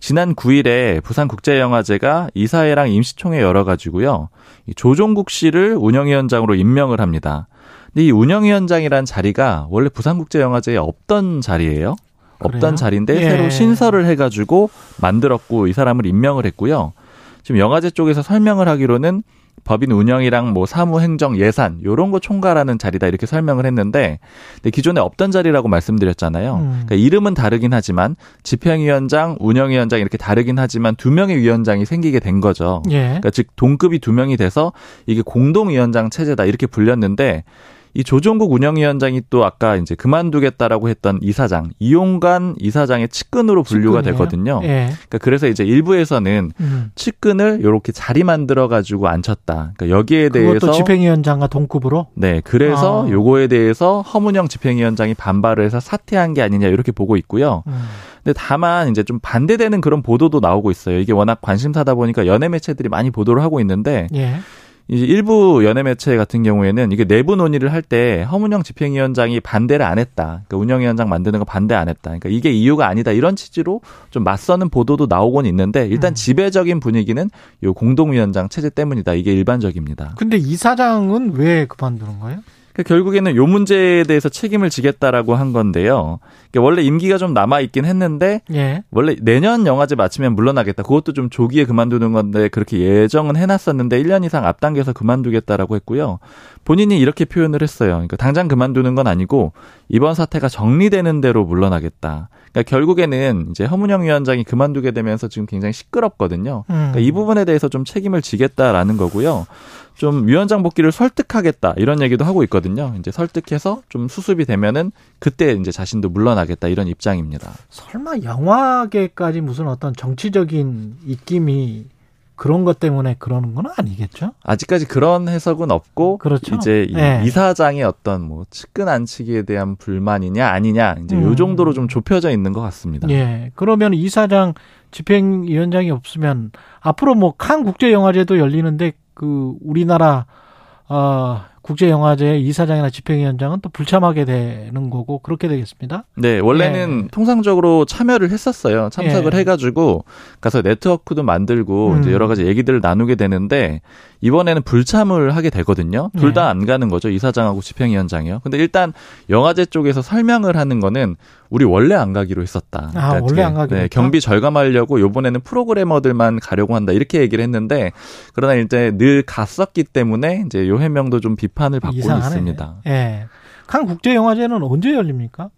지난 9일에 부산 국제영화제가 이사회랑 임시총회 열어가지고요. 조종국 씨를 운영위원장으로 임명을 합니다. 근데 이 운영위원장이란 자리가 원래 부산국제영화제에 없던 자리예요. 없던 자리인데 예. 새로 신설을 해가지고 만들었고 이 사람을 임명을 했고요. 지금 영화제 쪽에서 설명을 하기로는 법인 운영이랑 뭐 사무 행정 예산 요런 거 총괄하는 자리다 이렇게 설명을 했는데 근데 기존에 없던 자리라고 말씀드렸잖아요. 음. 그러니까 이름은 다르긴 하지만 집행위원장, 운영위원장 이렇게 다르긴 하지만 두 명의 위원장이 생기게 된 거죠. 예. 그러니까 즉 동급이 두 명이 돼서 이게 공동위원장 체제다 이렇게 불렸는데 이 조종국 운영위원장이 또 아까 이제 그만두겠다라고 했던 이사장 이용관 이사장의 측근으로 분류가 측근이에요? 되거든요. 예. 그러니까 그래서 이제 일부에서는 음. 측근을 이렇게 자리 만들어 가지고 앉혔다. 그러니까 여기에 대해서 집행위원장과 동급으로 네, 그래서 아. 요거에 대해서 허문영 집행위원장이 반발을 해서 사퇴한 게 아니냐 이렇게 보고 있고요. 음. 근데 다만 이제 좀 반대되는 그런 보도도 나오고 있어요. 이게 워낙 관심사다 보니까 연예 매체들이 많이 보도를 하고 있는데 예. 이제 일부 연예 매체 같은 경우에는 이게 내부 논의를 할 때 허문영 집행위원장이 반대를 안 했다. 그러니까 운영위원장 만드는 거 반대 안 했다. 그러니까 이게 이유가 아니다. 이런 취지로 좀 맞서는 보도도 나오곤 있는데 일단 음. 지배적인 분위기는 요 공동위원장 체제 때문이다. 이게 일반적입니다. 근데 이사장은 왜 그만두는 거예요? 그러니까 결국에는 요 문제에 대해서 책임을 지겠다라고 한 건데요. 그러니까 원래 임기가 좀 남아 있긴 했는데 예. 원래 내년 영화제 마치면 물러나겠다. 그것도 좀 조기에 그만두는 건데 그렇게 예정은 해놨었는데 1년 이상 앞당겨서 그만두겠다라고 했고요. 본인이 이렇게 표현을 했어요. 그러니까 당장 그만두는 건 아니고 이번 사태가 정리되는 대로 물러나겠다. 그러니까 결국에는 이제 허문영 위원장이 그만두게 되면서 지금 굉장히 시끄럽거든요. 그러니까 이 음. 부분에 대해서 좀 책임을 지겠다라는 거고요. 좀 위원장 복귀를 설득하겠다 이런 얘기도 하고 있거든요. 이제 설득해서 좀 수습이 되면은 그때 이제 자신도 물러나겠다 이런 입장입니다. 설마 영화계까지 무슨 어떤 정치적인 입김이 그런 것 때문에 그러는 건 아니겠죠? 아직까지 그런 해석은 없고 그렇죠? 이제 네. 이사장의 어떤 뭐 측근 안치기에 대한 불만이냐 아니냐 이제 음. 요 정도로 좀 좁혀져 있는 것 같습니다. 예. 그러면 이사장 집행위원장이 없으면 앞으로 뭐 칸 국제 영화제도 열리는데 그 우리나라 어, 국제영화제 이사장이나 집행위원장은 또 불참하게 되는 거고 그렇게 되겠습니다. 네, 원래는 예. 통상적으로 참여를 했었어요. 참석을 예. 해가지고 가서 네트워크도 만들고 음. 이제 여러 가지 얘기들을 나누게 되는데 이번에는 불참을 하게 되거든요. 둘 다안 예. 가는 거죠. 이사장하고 집행위원장이요. 근데 일단 영화제 쪽에서 설명을 하는 거는 우리 원래 안 가기로 했었다. 아, 그러니까 원래 안 가기로 네, 경비 절감하려고 요번에는 프로그래머들만 가려고 한다. 이렇게 얘기를 했는데 그러나 이제 늘 갔었기 때문에 이제 요 해명도 좀 비판을 받고 이상하네. 있습니다. 예. 칸 국제 영화제는 언제 열립니까?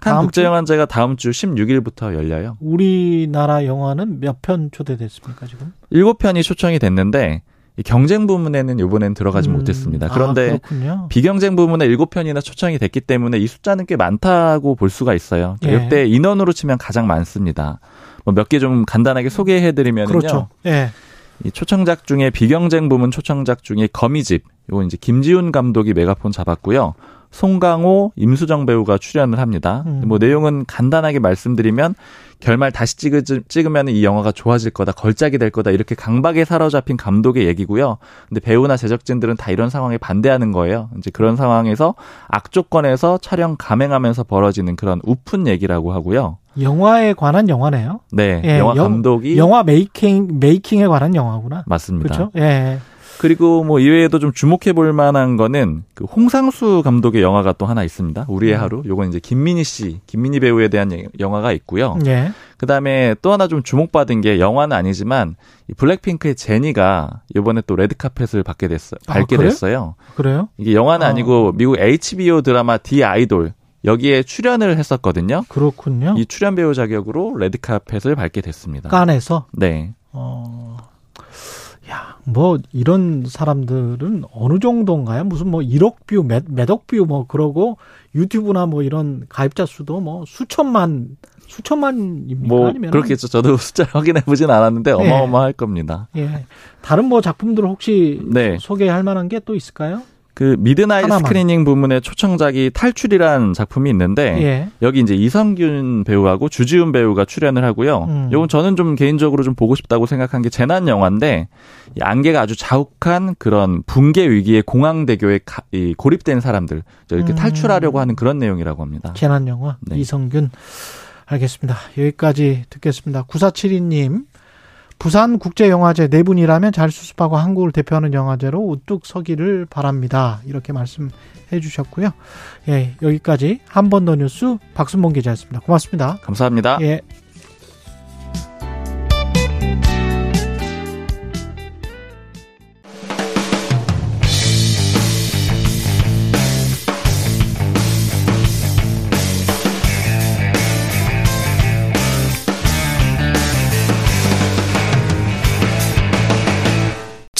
칸 국제 영화제가 다음 주 16일부터 열려요. 우리나라 영화는 몇 편 초대됐습니까 지금? 7편이 초청이 됐는데 경쟁 부문에는 이번엔 들어가지 음. 못했습니다. 그런데 아, 비경쟁 부문에 7편이나 초청이 됐기 때문에 이 숫자는 꽤 많다고 볼 수가 있어요. 예. 역대 인원으로 치면 가장 많습니다. 뭐 몇 개 좀 간단하게 소개해 드리면요. 그렇죠. 예. 이 초청작 중에 비경쟁 부문 초청작 중에 거미집, 요거 이제 김지훈 감독이 메가폰 잡았고요. 송강호, 임수정 배우가 출연을 합니다. 음. 뭐 내용은 간단하게 말씀드리면 결말 다시 찍으, 찍으면 이 영화가 좋아질 거다, 걸작이 될 거다 이렇게 강박에 사로잡힌 감독의 얘기고요. 근데 배우나 제작진들은 다 이런 상황에 반대하는 거예요. 이제 그런 상황에서 악조건에서 촬영 감행하면서 벌어지는 그런 우픈 얘기라고 하고요. 영화에 관한 영화네요. 네, 예, 영화 감독이 영 화 메이킹 메이킹에 관한 영화구나. 맞습니다. 그렇죠? 예. 그리고 뭐 이외에도 좀 주목해 볼 만한 거는 그 홍상수 감독의 영화가 또 하나 있습니다. 우리의 음. 하루. 요건 이제 김민희 씨, 김민희 배우에 대한 영화가 있고요. 예. 그다음에 또 하나 좀 주목받은 게 영화는 아니지만 이 블랙핑크의 제니가 이번에 또 레드 카펫을 받게 됐어요. 밟게 아, 그래? 됐어요. 그래요? 이게 영화는 아. 아니고 미국 HBO 드라마 The Idol 여기에 출연을 했었거든요. 그렇군요. 이 출연 배우 자격으로 레드 카펫을 밟게 됐습니다. 칸에서? 네. 어. 야, 뭐 이런 사람들은 어느 정도인가요? 무슨 뭐 1억 뷰, 몇, 몇억 뷰 뭐 그러고 유튜브나 뭐 이런 가입자 수도 뭐 수천만 수천만입니까? 뭐 아니면 그렇겠죠. 저도 숫자 확인해 보진 않았는데 예. 어마어마할 예. 겁니다. 예. 다른 뭐 작품들 혹시 네. 소개할 만한 게 또 있을까요? 그 midnight 하나만. screening 부문의 초청작이 탈출이라는 작품이 있는데 예. 여기 이제 이선균 배우하고 주지훈 배우가 출연을 하고요. 음. 이건 저는 좀 개인적으로 좀 보고 싶다고 생각한 게 재난 영화인데 이 안개가 아주 자욱한 그런 붕괴 위기에 공항대교에 가, 이 고립된 사람들 이렇게 음. 탈출하려고 하는 그런 내용이라고 합니다. 재난 영화 네. 이성균 알겠습니다. 여기까지 듣겠습니다. 9472님 부산국제영화제 네 분이라면 잘 수습하고 한국을 대표하는 영화제로 우뚝 서기를 바랍니다. 이렇게 말씀해 주셨고요. 예, 여기까지 한 번 더 뉴스 박순봉 기자였습니다. 고맙습니다. 감사합니다. 예.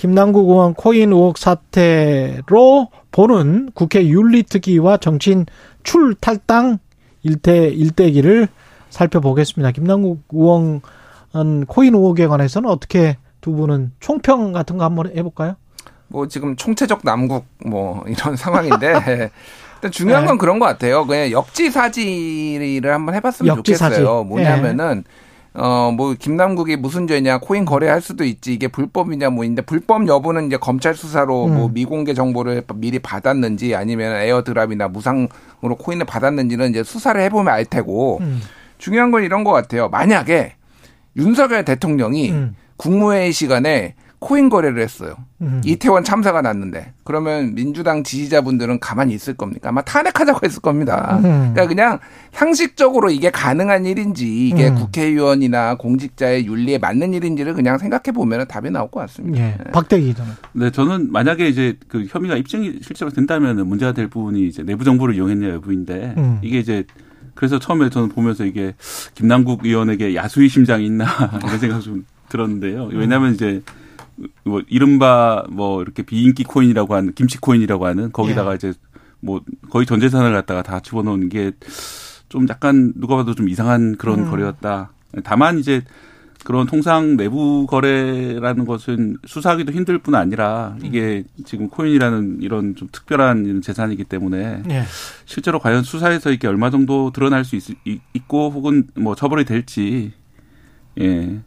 김남국 의원 코인 의혹 사태로 보는 국회 윤리특위와 정치인 출탈당 일대 일대기를 살펴보겠습니다. 김남국 의원 코인 의혹에 관해서는 어떻게 두 분은 총평 같은 거 한번 해볼까요? 뭐 지금 총체적 남국 뭐 이런 상황인데 일단 중요한 건 네. 그런 것 같아요. 그냥 역지사지를 한번 해봤으면 역지사지. 좋겠어요. 뭐냐면은 네. 어, 뭐, 김남국이 무슨 죄냐, 코인 거래할 수도 있지, 이게 불법이냐, 뭐 인데, 불법 여부는 이제 검찰 수사로 음. 뭐 미공개 정보를 미리 받았는지, 아니면 airdrop이나 무상으로 코인을 받았는지는 이제 수사를 해보면 알 테고, 음. 중요한 건 이런 것 같아요. 만약에 윤석열 대통령이 음. 국무회의 시간에 코인 거래를 했어요. 음. 이태원 참사가 났는데 그러면 민주당 지지자분들은 가만히 있을 겁니까? 아마 탄핵하자고 했을 겁니다. 음. 그러니까 그냥 상식적으로 이게 가능한 일인지 이게 음. 국회의원이나 공직자의 윤리에 맞는 일인지를 그냥 생각해 보면 답이 나올 것 같습니다. 예. 네. 박대기 전 네, 저는 만약에 이제 그 혐의가 입증이 실제로 된다면 문제가 될 부분이 이제 내부 정보를 이용했냐 여부인데 음. 이게 이제 그래서 처음에 저는 보면서 이게 김남국 의원에게 야수의 심장이 있나 이런 생각 좀 들었는데요. 왜냐하면 이제 뭐 이른바 뭐 이렇게 비인기 코인이라고 하는 김치 코인이라고 하는 거기다가 예. 이제 뭐 거의 전 재산을 갖다가 다 집어넣은 게 좀 약간 누가 봐도 좀 이상한 그런 음. 거래였다. 다만 이제 그런 통상 내부 거래라는 것은 수사하기도 힘들 뿐 아니라 이게 지금 코인이라는 이런 좀 특별한 재산이기 때문에 예. 실제로 과연 수사에서 이게 얼마 정도 드러날 수 있, 있고 혹은 뭐 처벌이 될지 예.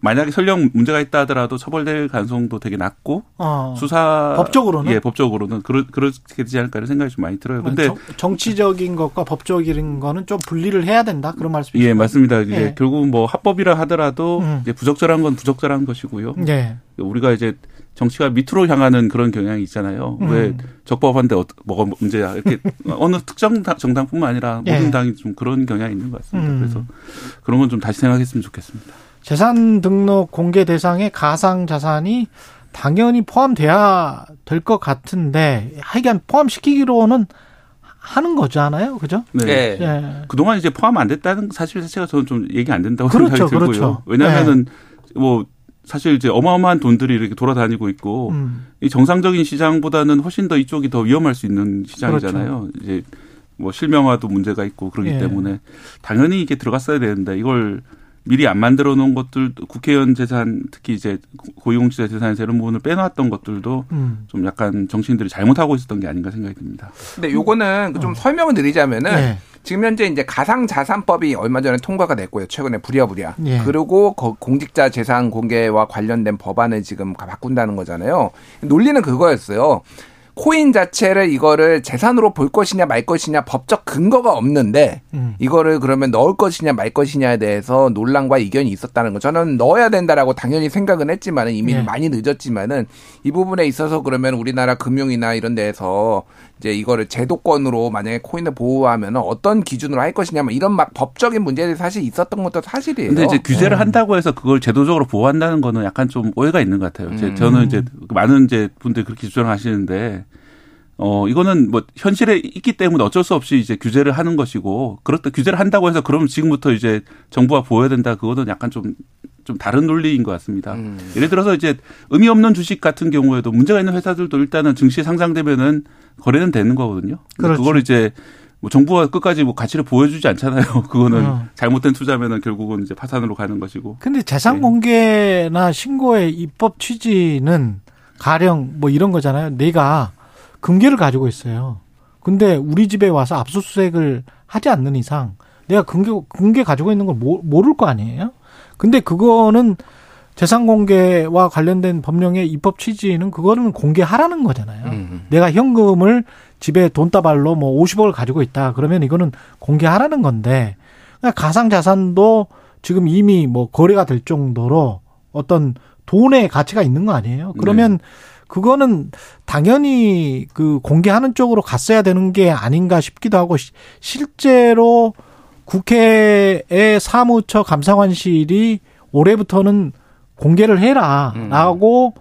만약에 설령 문제가 있다 하더라도 처벌될 가능성도 되게 낮고 어. 수사 법적으로는 예 법적으로는 그러, 그렇게 되지 않을까 이런 생각이 좀 많이 들어요. 근데 정, 치적인 것과 법적인 거는 좀 분리를 해야 된다 그런 말씀이시죠? 예 맞습니다. 이제 예. 결국은 뭐 합법이라 하더라도 음. 이제 부적절한 건 부적절한 것이고요. 예. 우리가 이제 정치가 밑으로 향하는 그런 경향이 있잖아요. 음. 왜 적법한데 어, 뭐가 문제야 이렇게 어느 특정 정당뿐만 아니라 모든 예. 당이 좀 그런 경향이 있는 것 같습니다. 음. 그래서 그런 건 좀 다시 생각했으면 좋겠습니다. 재산 등록 공개 대상에 가상 자산이 당연히 포함돼야 될 것 같은데 하여간 포함시키기로는 하는 거잖아요. 그죠? 네. 네. 네. 그동안 이제 포함 안 됐다는 사실 자체가 저는 좀 얘기 안 된다고 그렇죠, 생각이 들고요. 그렇죠. 왜냐하면은 네. 뭐 사실 이제 어마어마한 돈들이 이렇게 돌아다니고 있고 음. 이 정상적인 시장보다는 훨씬 더 이쪽이 더 위험할 수 있는 시장이잖아요. 그렇죠. 이제 뭐 실명화도 문제가 있고 그렇기 예. 때문에 당연히 이게 들어갔어야 되는데 이걸 미리 안 만들어 놓은 것들 국회의원 재산 특히 이제 고용주자 재산에서 이런 부분을 빼놨던 것들도 음. 좀 약간 정치인들이 잘못하고 있었던 게 아닌가 생각이 듭니다. 근데 요거는 좀 어. 설명을 드리자면은 네. 지금 현재 이제 가상자산법이 얼마 전에 통과가 됐고요. 최근에 부랴부랴. 예. 그리고 공직자 재산 공개와 관련된 법안을 지금 바꾼다는 거잖아요. 논리는 그거였어요. 코인 자체를 이거를 재산으로 볼 것이냐 말 것이냐 법적 근거가 없는데 음. 이거를 그러면 넣을 것이냐 말 것이냐에 대해서 논란과 이견이 있었다는 거. 저는 넣어야 된다라고 당연히 생각은 했지만은 이미 네. 많이 늦었지만은 이 부분에 있어서 그러면 우리나라 금융이나 이런 데에서 이제 이거를 제도권으로 만약에 코인을 보호하면 어떤 기준으로 할 것이냐 뭐 이런 막 법적인 문제들이 사실 있었던 것도 사실이에요. 근데 이제 규제를 음. 한다고 해서 그걸 제도적으로 보호한다는 거는 약간 좀 오해가 있는 것 같아요. 음. 저는 이제 많은 이제 분들 그렇게 주장하시는데 어, 이거는 뭐 현실에 있기 때문에 어쩔 수 없이 이제 규제를 하는 것이고, 그렇다 규제를 한다고 해서 그럼 지금부터 이제 정부가 보여야 된다. 그거는 약간 좀, 좀 다른 논리인 것 같습니다. 음. 예를 들어서 이제 의미 없는 주식 같은 경우에도 문제가 있는 회사들도 일단은 증시에 상장되면은 거래는 되는 거거든요. 그렇죠. 그걸 이제 뭐 정부가 끝까지 뭐 가치를 보여주지 않잖아요. 그거는 어. 잘못된 투자면은 결국은 이제 파산으로 가는 것이고. 근데 재산 공개나 신고의 입법 취지는 가령 뭐 이런 거잖아요. 내가 금괴를 가지고 있어요. 근데 우리 집에 와서 압수수색을 하지 않는 이상 내가 금괴, 금괴 가지고 있는 걸 모를 거 아니에요? 근데 그거는 재산 공개와 관련된 법령의 입법 취지는 그거는 공개하라는 거잖아요. 음. 내가 현금을 집에 돈다발로 뭐 50억을 가지고 있다. 그러면 이거는 공개하라는 건데 그러니까 가상 자산도 지금 이미 뭐 거래가 될 정도로 어떤 돈의 가치가 있는 거 아니에요? 그러면 네. 그거는 당연히 그 공개하는 쪽으로 갔어야 되는 게 아닌가 싶기도 하고 실제로 국회의 사무처 감사관실이 올해부터는 공개를 해라라고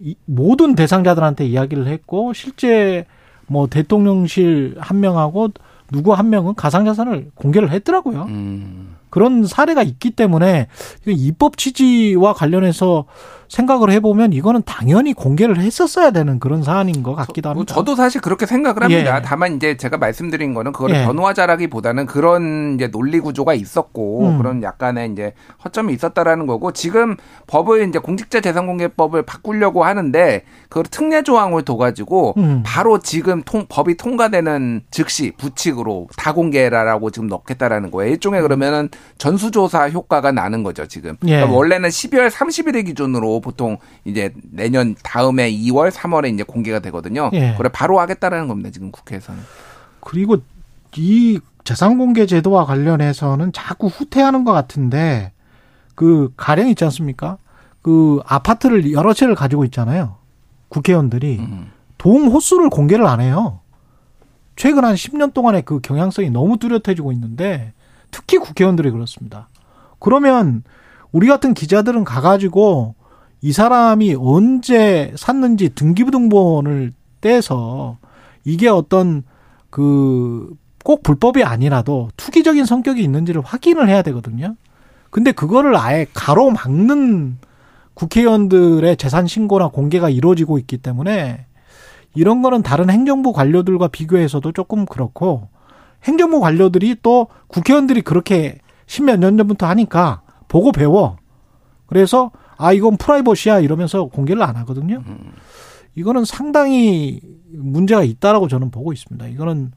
음. 모든 대상자들한테 이야기를 했고 실제 뭐 대통령실 한 명하고 누구 한 명은 가상자산을 공개를 했더라고요. 음. 그런 사례가 있기 때문에 입법 취지와 관련해서 생각을 해보면 이거는 당연히 공개를 했었어야 되는 그런 사안인 것 같기도 합니다. 저, 도 사실 그렇게 생각을 합니다. 예. 다만 이제 제가 말씀드린 거는 그걸 예. 변호하자라기보다는 그런 이제 논리 구조가 있었고 음. 그런 약간의 이제 허점이 있었다라는 거고 지금 법을 이제 공직자 재산공개법을 바꾸려고 하는데 그걸 특례 조항을 둬가지고 음. 바로 지금 통, 법이 통과되는 즉시 부칙으로 다 공개라라고 지금 넣겠다라는 거예요. 일종의 그러면은 전수조사 효과가 나는 거죠 지금. 예. 그러니까 원래는 12월 30일을 기준으로 보통 이제 내년 다음에 2월, 3월에 이제 공개가 되거든요. 예. 그래 바로 하겠다라는 겁니다. 지금 국회에서는. 그리고 이 재산 공개 제도와 관련해서는 자꾸 후퇴하는 것 같은데 그 가령 있지 않습니까? 그 아파트를 여러 채를 가지고 있잖아요. 국회의원들이 음. 동 호수를 공개를 안 해요. 최근 한 10년 동안의 그 경향성이 너무 뚜렷해지고 있는데 특히 국회의원들이 그렇습니다. 그러면 우리 같은 기자들은 가가지고 이 사람이 언제 샀는지 등기부등본을 떼서 이게 어떤 그 꼭 불법이 아니라도 투기적인 성격이 있는지를 확인을 해야 되거든요. 근데 그거를 아예 가로막는 국회의원들의 재산 신고나 공개가 이루어지고 있기 때문에 이런 거는 다른 행정부 관료들과 비교해서도 조금 그렇고 행정부 관료들이 또 국회의원들이 그렇게 십몇 년 전부터 하니까 보고 배워. 그래서 아 이건 프라이버시야 이러면서 공개를 안 하거든요. 이거는 상당히 문제가 있다라고 저는 보고 있습니다. 이거는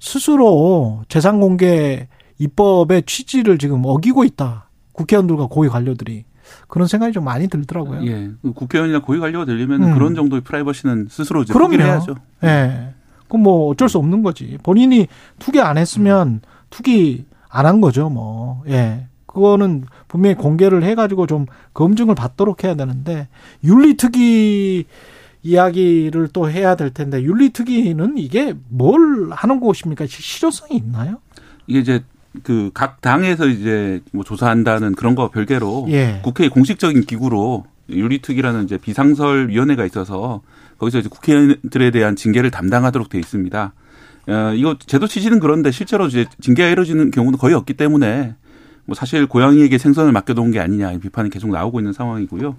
스스로 재산 공개 입법의 취지를 지금 어기고 있다. 국회의원들과 고위 관료들이 그런 생각이 좀 많이 들더라고요. 예. 국회의원이나 고위 관료가 되려면 음. 그런 정도의 프라이버시는 스스로 포기를 해야죠. 예. 그럼 뭐 어쩔 수 없는 거지. 본인이 투기 안 했으면 음. 투기 안 한 거죠, 뭐. 예. 그거는 분명히 공개를 해가지고 좀 검증을 받도록 해야 되는데 윤리특위 이야기를 또 해야 될 텐데 윤리특위는 이게 뭘 하는 곳입니까? 실효성이 있나요? 이게 이제 그 각 당에서 이제 뭐 조사한다는 그런 거 별개로 예. 국회의 공식적인 기구로 윤리특위라는 이제 비상설 위원회가 있어서 거기서 이제 국회의원들에 대한 징계를 담당하도록 돼 있습니다. 어, 이거 제도 취지는 그런데 실제로 이제 징계가 이루어지는 경우는 거의 없기 때문에 뭐 사실 고양이에게 생선을 맡겨놓은 게 아니냐 이 비판이 계속 나오고 있는 상황이고요.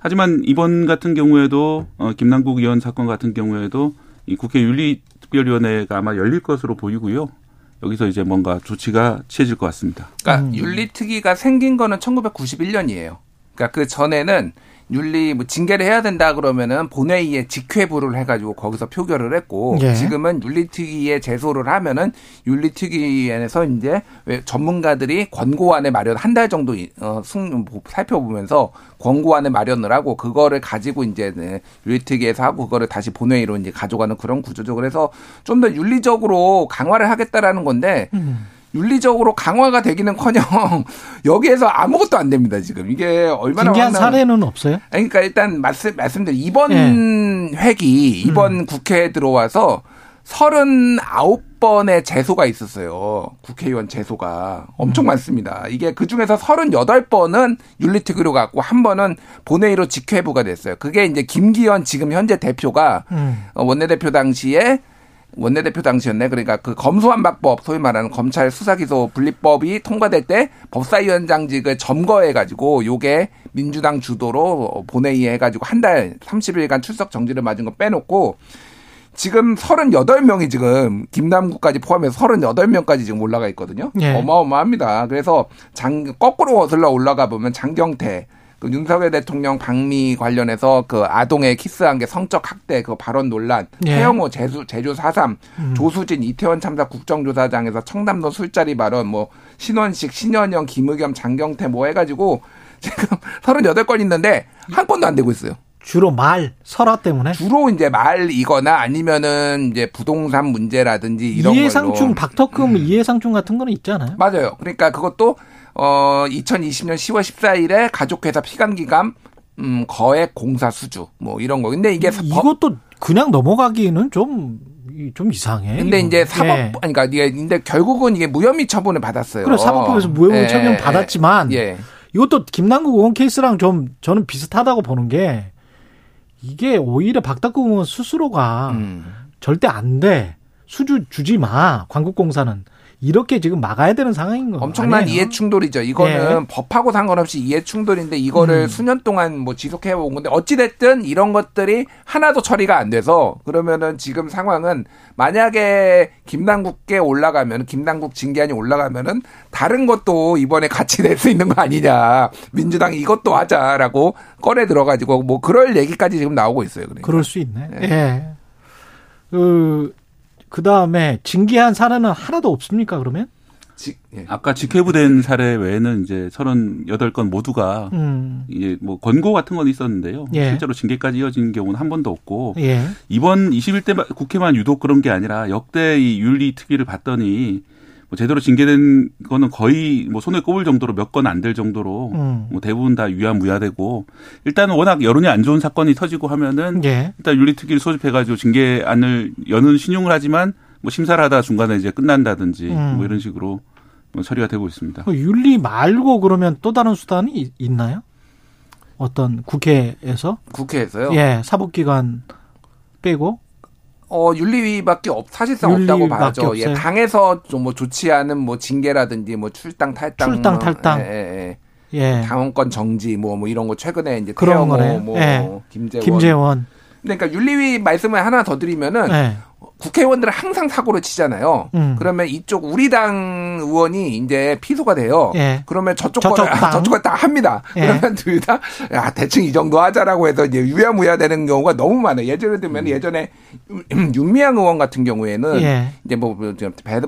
하지만 이번 같은 경우에도 어, 김남국 의원 사건 같은 경우에도 이 국회 윤리특별위원회가 아마 열릴 것으로 보이고요. 여기서 이제 뭔가 조치가 취해질 것 같습니다. 그러니까 음. 윤리특위가 생긴 거는 1991년이에요. 그러니까 그 전에는 윤리 뭐 징계를 해야 된다 그러면은 본회의에 직회부를 해가지고 거기서 표결을 했고 예. 지금은 윤리특위에 제소를 하면은 윤리특위에서 이제 전문가들이 권고안에 마련 한 달 정도 어, 승 살펴보면서 권고안에 마련을 하고 그거를 가지고 이제 네, 윤리특위에서 하고 그거를 다시 본회의로 이제 가져가는 그런 구조죠. 그래서 좀 더 윤리적으로 강화를 하겠다라는 건데. 음. 윤리적으로 강화가 되기는커녕 여기에서 아무것도 안 됩니다 지금 이게 얼마나 징계한 사례는 없어요? 그러니까 일단 말씀 말씀드린 이번 네. 회기 이번 음. 국회에 들어와서 39번의 재소가 있었어요. 국회의원 재소가 엄청 음. 많습니다. 이게 그 중에서 38번은 윤리특위로 갔고 한 번은 본회의로 직회부가 됐어요. 그게 이제 김기현 지금 현재 대표가 음. 원내대표 당시에 원내대표 당시였네. 그러니까 그 검수완박법 소위 말하는 검찰 수사기소 분리법이 통과될 때 법사위원장직을 점거해가지고 요게 민주당 주도로 본회의에 해가지고 한 달 30일간 출석 정지를 맞은 거 빼놓고 지금 38명이 지금 김남국까지 포함해서 38명까지 지금 올라가 있거든요. 예. 어마어마합니다. 그래서 장 거꾸로 거슬러 올라가 보면 장경태 그 윤석열 대통령 방미 관련해서 그 아동의 키스한 게 성적 학대 그 발언 논란, 예. 태영호 제주 제주 4.3, 음. 조수진 이태원 참사 국정조사장에서 청담도 술자리 발언, 뭐 신원식, 신현영, 김의겸, 장경태 뭐 해가지고 지금 38건 있는데 한 건도 안 되고 있어요. 주로 말 설화 때문에 주로 이제 말이거나 아니면은 이제 부동산 문제라든지 이런 이해상충 박터금 음. 이해상충 같은 거는 있잖아요. 맞아요. 그러니까 그것도 어 2020년 10월 14일에 가족회사 피감기감 음 거액 공사 수주 뭐 이런 거. 근데 이게 이것도 그냥 넘어가기는 좀. 좀 이상해. 근데 이거. 이제 사법, 예. 그러니까 이게 근데 결국은 이게 무혐의 처분을 받았어요. 그래 사법부에서 무혐의 예. 처분 받았지만 예. 이것도 김남국 의원 케이스랑 좀 저는 비슷하다고 보는 게 이게 오히려 박덕국 의원 스스로가 음. 절대 안 돼. 수주 주지 마. 광국공사는. 이렇게 지금 막아야 되는 상황인 거예요. 엄청난 이해 충돌이죠. 이거는 네. 법하고 상관없이 이해 충돌인데 이거를 음. 수년 동안 뭐 지속해 온 건데 어찌 됐든 이런 것들이 하나도 처리가 안 돼서 그러면은 지금 상황은 만약에 김남국께 올라가면 김남국 징계안이 올라가면은 다른 것도 이번에 같이 낼 수 있는 거 아니냐. 민주당이 이것도 하자라고 꺼내 들어 가지고 뭐 그럴 얘기까지 지금 나오고 있어요. 그러니까. 그럴 수 있네. 예. 네. 그, 그 다음에 징계한 사례는 하나도 없습니까, 그러면? 지, 예. 아까 직회부된 사례 외에는 이제 38건 모두가 음. 이제 뭐 권고 같은 건 있었는데요. 예. 실제로 징계까지 이어진 경우는 한 번도 없고 예. 이번 21대 국회만 유독 그런 게 아니라 역대 이 윤리 특위를 봤더니 뭐 제대로 징계된 거는 거의 뭐 손에 꼽을 정도로 몇 건 안 될 정도로 음. 뭐 대부분 다 유야무야되고 일단은 워낙 여론이 안 좋은 사건이 터지고 하면은 예. 일단 윤리특위를 소집해가지고 징계안을 여는 신용을 하지만 뭐 심사를 하다 중간에 이제 끝난다든지 음. 뭐 이런 식으로 뭐 처리가 되고 있습니다. 그 윤리 말고 그러면 또 다른 수단이 있나요? 어떤 국회에서? 국회에서요? 예, 사법기관 빼고 어, 윤리위밖에 없, 사실상 없다고 봐야죠. 예, 당에서 좀뭐 좋지 않은 뭐 징계라든지 뭐 출당 탈당. 출당 뭐, 탈당. 예, 예, 예. 당원권 정지 뭐, 뭐 이런 거 최근에 이제 그런 거네. 뭐, 예. 김재원. 김재원. 그러니까 윤리위 말씀을 하나 더 드리면은 예. 국회의원들은 항상 사고를 치잖아요. 음. 그러면 이쪽 우리 당 의원이 이제 피소가 돼요. 예. 그러면 저쪽 저쪽 거를 저쪽 거다 합니다. 예. 그러면 둘 다 야, 대충 이 정도 하자라고 해서 이제 유야무야 되는 경우가 너무 많아요. 예전에 들면 음. 예전에 윤미향 의원 같은 경우에는 예. 이제 뭐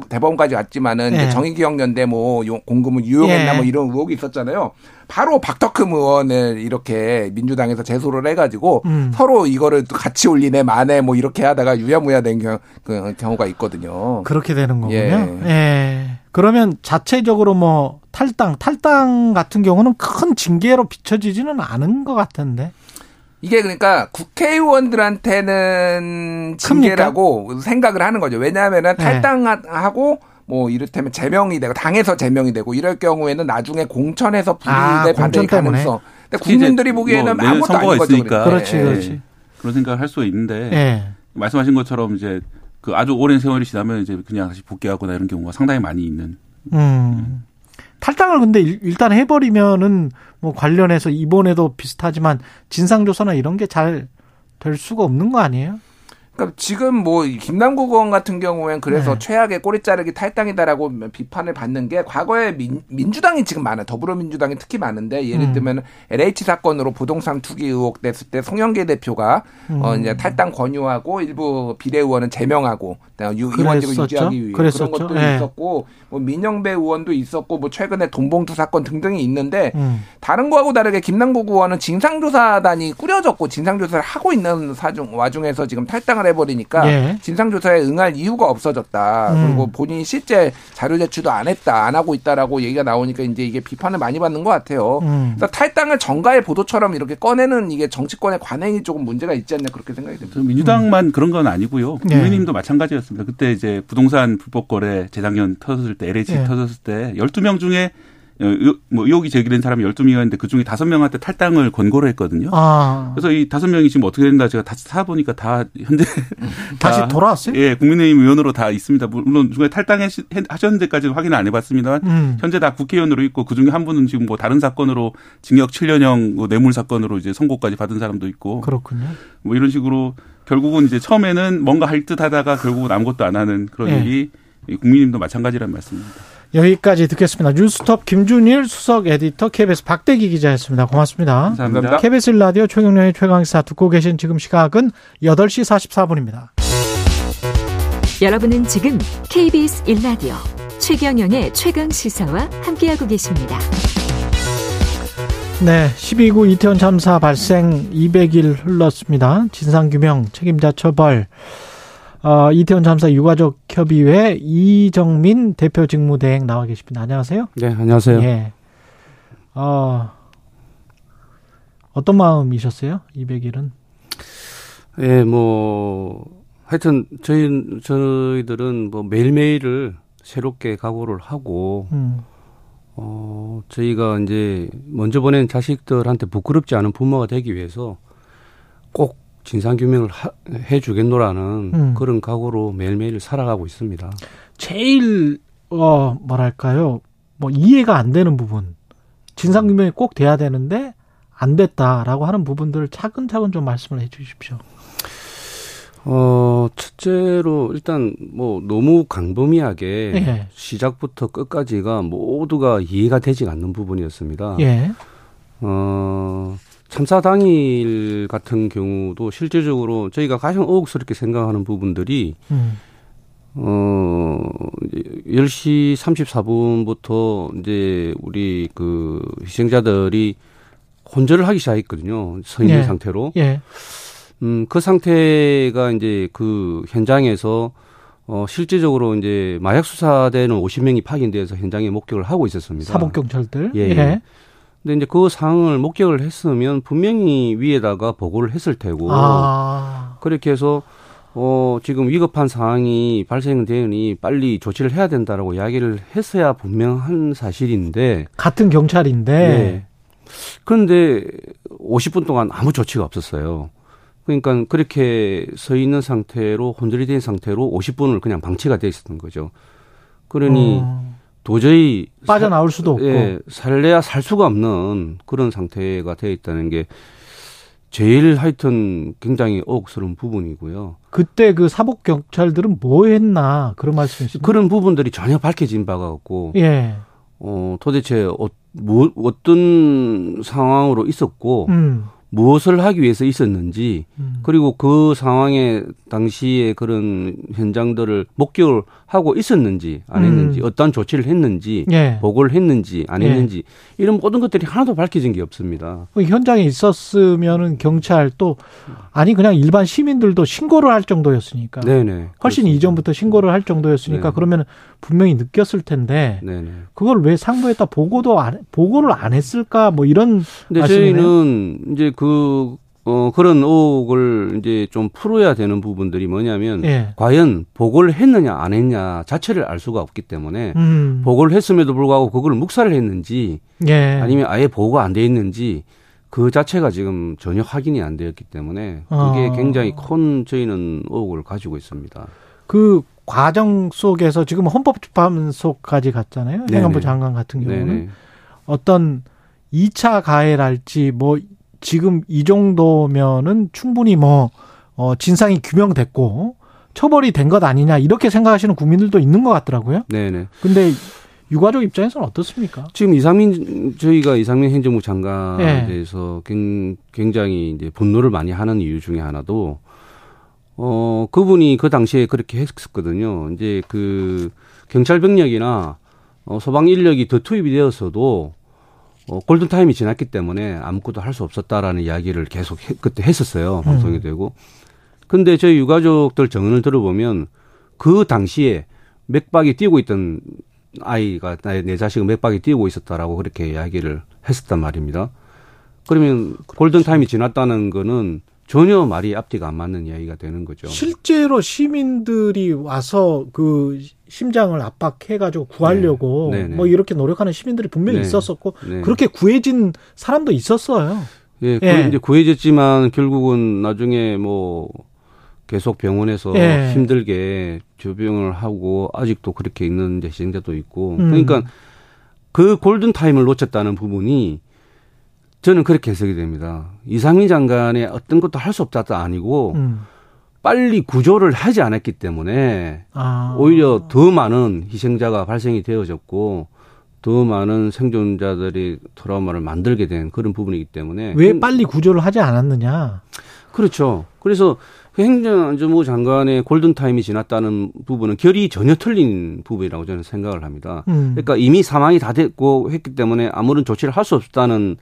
대법원까지 왔지만은 이제 예. 정의기억연대 뭐 공금을 유용했나 예. 뭐 이런 의혹이 있었잖아요. 바로 박덕흠 의원을 이렇게 민주당에서 제소를 해가지고 음. 서로 이거를 같이 올리네 마네 뭐 이렇게 하다가 유야무야 된 경, 그 경우가 있거든요. 그렇게 되는 거군요. 예. 예. 그러면 자체적으로 뭐 탈당, 탈당 같은 경우는 큰 징계로 비춰지지는 않은 것 같은데. 이게 그러니까 국회의원들한테는 징계라고 큽니까? 생각을 하는 거죠. 왜냐하면은 예. 탈당하고 네. 뭐 이를테면 제명이 되고 당에서 제명이 되고 이럴 경우에는 나중에 공천에서 분리돼 아, 받을 가능성. 근데 국민들이 보기에는 뭐 아무것도 아닌 거죠. 그러니까. 그렇지, 그렇지. 그런 생각을 할 수 있는데 네. 말씀하신 것처럼 이제 그 아주 오랜 세월이 지나면 이제 그냥 다시 복귀하거나 이런 경우가 상당히 많이 있는. 음. 탈당을 근데 일단 해버리면은 뭐 관련해서 이번에도 비슷하지만 진상조사나 이런 게 잘 될 수가 없는 거 아니에요? 그러니까 지금 뭐 김남국 의원 같은 경우엔 그래서 네. 최악의 꼬리 자르기 탈당이다라고 비판을 받는 게 과거에 민, 민주당이 지금 많아요. 더불어민주당이 특히 많은데 예를 음. 들면 LH 사건으로 부동산 투기 의혹 됐을 때 송영계 대표가 음. 어 이제 탈당 권유하고 일부 비례 의원은 제명하고 의원직을 유지하기 위해 그랬었죠. 그런 것도 네. 있었고 뭐 민영배 의원도 있었고 뭐 최근에 돈봉투 사건 등등이 있는데 음. 다른 거하고 다르게 김남국 의원은 진상조사단이 꾸려졌고 진상조사를 하고 있는 사중 와중에서 지금 탈당을 해버리니까 예. 진상조사에 응할 이유가 없어졌다. 음. 그리고 본인이 실제 자료 제출도 안 했다, 안 하고 있다라고 얘기가 나오니까 이제 이게 비판을 많이 받는 것 같아요. 음. 그래서 탈당을 정가의 보도처럼 이렇게 꺼내는 이게 정치권의 관행이 조금 문제가 있지 않냐 그렇게 생각이 듭니다. 민주당만 음. 그런 건 아니고요. 네. 국민의힘도 네. 마찬가지였습니다. 그때 이제 부동산 불법 거래 재작년 터졌을 때 LH 네. 터졌을 때 12명 중에 어, 뭐 의혹이 제기된 사람이 12명이었는데 그중에 5명한테 탈당을 권고를 했거든요. 아. 그래서 이 5명이 지금 어떻게 된다 제가 다시 사보니까 다 현재 다시 다 돌아왔어요? 예, 국민의힘 의원으로 다 있습니다. 물론 중에 탈당하셨는데까지는 확인을 안 해봤습니다만 음. 현재 다 국회의원으로 있고 그중에 한 분은 지금 뭐 다른 사건으로 징역 7년형 뭐 뇌물 사건으로 이제 선고까지 받은 사람도 있고 그렇군요. 뭐 이런 식으로 결국은 이제 처음에는 뭔가 할 듯 하다가 결국은 아무것도 안 하는 그런 예. 일이 국민님도 마찬가지란 말씀입니다. 여기까지 듣겠습니다. 뉴스톱 김준일 수석 에디터 KBS 박대기 기자였습니다. 고맙습니다. 감사합니다. KBS 라디오 최경련의 최강시사 듣고 계신 지금 시각은 8시 44분입니다. 여러분은 지금 KBS 1라디오 최경영의 최강 시사와 함께하고 계십니다. 네, 12구 이태원 참사 발생 200일 흘렀습니다. 진상규명, 책임자 처벌, 어, 이태원 참사 유가족 협의회 이정민 대표 직무대행 나와 계십니다. 안녕하세요. 네, 안녕하세요. 예. 어, 어떤 마음이셨어요? 200일은? 예, 뭐 하여튼 저희 저희들은 뭐 매일매일을 새롭게 각오를 하고 음. 어, 저희가 이제 먼저 보낸 자식들한테 부끄럽지 않은 부모가 되기 위해서 꼭 진상규명을 해 주겠노라는 음. 그런 각오로 매일매일 살아가고 있습니다. 제일 어 뭐랄까요? 뭐 이해가 안 되는 부분. 진상규명이 꼭 돼야 되는데 안 됐다라고 하는 부분들을 차근차근 좀 말씀을 해 주십시오. 어, 첫째로 일단 뭐 너무 강범위하게 예. 시작부터 끝까지가 모두가 이해가 되지 않는 부분이었습니다. 예. 어, 참사 당일 같은 경우도 실제적으로 저희가 가장 의혹스럽게 생각하는 부분들이 음. 어, 10시 34분부터 이제 우리 그 희생자들이 혼절을 하기 시작했거든요. 서 있는 예. 상태로. 예. 음, 그 상태가 이제 그 현장에서 어, 실제적으로 이제 마약 수사대는 50명이 파견돼서 현장에 목격을 하고 있었습니다. 사법경찰들. 예. 예. 근데 이제 그 상황을 목격을 했으면 분명히 위에다가 보고를 했을 테고 아. 그렇게 해서 어 지금 위급한 상황이 발생되니 빨리 조치를 해야 된다라고 이야기를 했어야 분명한 사실인데 같은 경찰인데 네. 그런데 50분 동안 아무 조치가 없었어요. 그러니까 그렇게 서 있는 상태로 혼절이 된 상태로 50분을 그냥 방치가 돼 있었던 거죠. 그러니 어. 도저히 빠져나올 수도 없고 예, 살래야 살 수가 없는 그런 상태가 되어 있다는 게 제일 하여튼 굉장히 억스러운 부분이고요. 그때 그 사복 경찰들은 뭐 했나 그런 말씀이시죠? 그런 부분들이 전혀 밝혀진 바가 없고, 예. 어 도대체 어, 뭐, 어떤 상황으로 있었고, 음. 무엇을 하기 위해서 있었는지 음. 그리고 그 상황에 당시에 그런 현장들을 목격을 하고 있었는지 안 했는지 음. 어떤 조치를 했는지 예. 보고를 했는지 안 예. 했는지 예. 이런 모든 것들이 하나도 밝혀진 게 없습니다. 그 현장에 있었으면은 경찰 또 아니 그냥 일반 시민들도 신고를 할 정도였으니까 네네, 훨씬 그렇습니다. 이전부터 신고를 할 정도였으니까 네. 그러면 분명히 느꼈을 텐데 네네. 그걸 왜 상부에다 보고도 안 보고를 안 했을까 뭐 이런 근데. 저희는 이제 그 어, 그런 의혹을 이제 좀 풀어야 되는 부분들이 뭐냐면, 예. 과연 보고를 했느냐, 안 했냐 자체를 알 수가 없기 때문에, 음. 보고를 했음에도 불구하고 그걸 묵살을 했는지, 예. 아니면 아예 보고가 안 돼 있는지, 그 자체가 지금 전혀 확인이 안 되었기 때문에, 그게 어. 굉장히 큰 저희는 의혹을 가지고 있습니다. 그 과정 속에서 지금 헌법재판소까지 갔잖아요. 행안부 장관 같은 경우는. 네네. 어떤 2차 가해랄지 뭐 지금 이 정도면은 충분히 뭐, 어, 진상이 규명됐고 처벌이 된 것 아니냐 이렇게 생각하시는 국민들도 있는 것 같더라고요. 네네. 근데 유가족 입장에서는 어떻습니까? 지금 이상민 저희가 이상민 행정부 장관에 네. 대해서 굉장히 이제 분노를 많이 하는 이유 중에 하나도 어 그분이 그 당시에 그렇게 했었거든요. 이제 그 경찰 병력이나 어, 소방 인력이 더 투입이 되었어도 어, 골든타임이 지났기 때문에 아무것도 할 수 없었다라는 이야기를 계속 해, 그때 했었어요. 음. 방송이 되고. 근데 저희 유가족들 정언을 들어보면 그 당시에 맥박이 뛰고 있던 아이가 내 자식은 맥박이 뛰고 있었다라고 그렇게 이야기를 했었단 말입니다. 그러면 골든타임이 지났다는 거는 전혀 말이 앞뒤가 안 맞는 이야기가 되는 거죠. 실제로 시민들이 와서 그 심장을 압박해가지고 구하려고 네. 뭐 이렇게 노력하는 시민들이 분명히 네. 있었었고 네. 그렇게 구해진 사람도 있었어요. 예, 예. 이제 구해졌지만 결국은 나중에 뭐 계속 병원에서 예. 힘들게 조병을 하고 아직도 그렇게 있는 희생자도 있고 음. 그러니까 그 골든 타임을 놓쳤다는 부분이 저는 그렇게 해석이 됩니다. 이상민 장관의 어떤 것도 할 수 없다도 아니고 음. 빨리 구조를 하지 않았기 때문에 아. 오히려 더 많은 희생자가 발생이 되어졌고 더 많은 생존자들이 트라우마를 만들게 된 그런 부분이기 때문에 왜 빨리 구조를 하지 않았느냐? 그렇죠. 그래서 그 행정안전부 장관의 골든타임이 지났다는 부분은 결이 전혀 틀린 부분이라고 저는 생각을 합니다. 음. 그러니까 이미 사망이 다 됐고 했기 때문에 아무런 조치를 할 수 없다는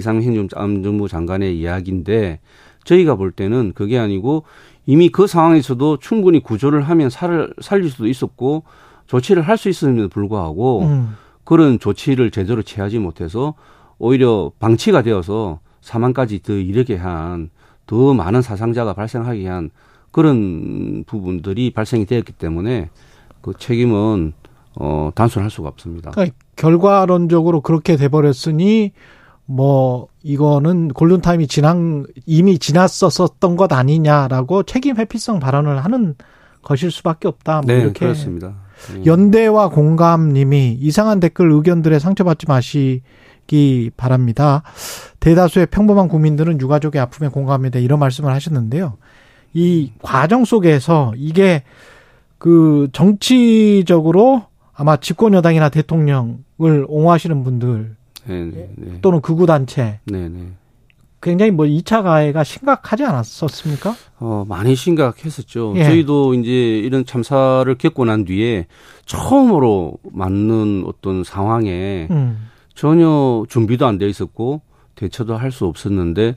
이상민 행정안전부 장관의 이야기인데 저희가 볼 때는 그게 아니고 이미 그 상황에서도 충분히 구조를 하면 살, 살릴 수도 있었고 조치를 할 수 있었음에도 불구하고 음. 그런 조치를 제대로 취하지 못해서 오히려 방치가 되어서 사망까지 더 이르게 한 더 많은 사상자가 발생하게 한 그런 부분들이 발생이 되었기 때문에 그 책임은 어 단순할 수가 없습니다. 그러니까 결과론적으로 그렇게 돼 버렸으니 뭐 이거는 골든타임이 지난 이미 지났었던 것 아니냐라고 책임 회피성 발언을 하는 것일 수밖에 없다. 뭐 네, 이렇게 그렇습니다. 네. 연대와 공감님이 이상한 댓글 의견들에 상처받지 마시기 바랍니다. 대다수의 평범한 국민들은 유가족의 아픔에 공감합니다. 이런 말씀을 하셨는데요. 이 과정 속에서 이게 그 정치적으로 아마 집권 여당이나 대통령을 옹호하시는 분들 네네. 네, 네. 또는 극우 단체. 네네. 네. 굉장히 뭐 2차 가해가 심각하지 않았었습니까? 어, 많이 심각했었죠. 예. 저희도 이제 이런 참사를 겪고 난 뒤에 처음으로 맞는 어떤 상황에 음. 전혀 준비도 안 돼 있었고 대처도 할 수 없었는데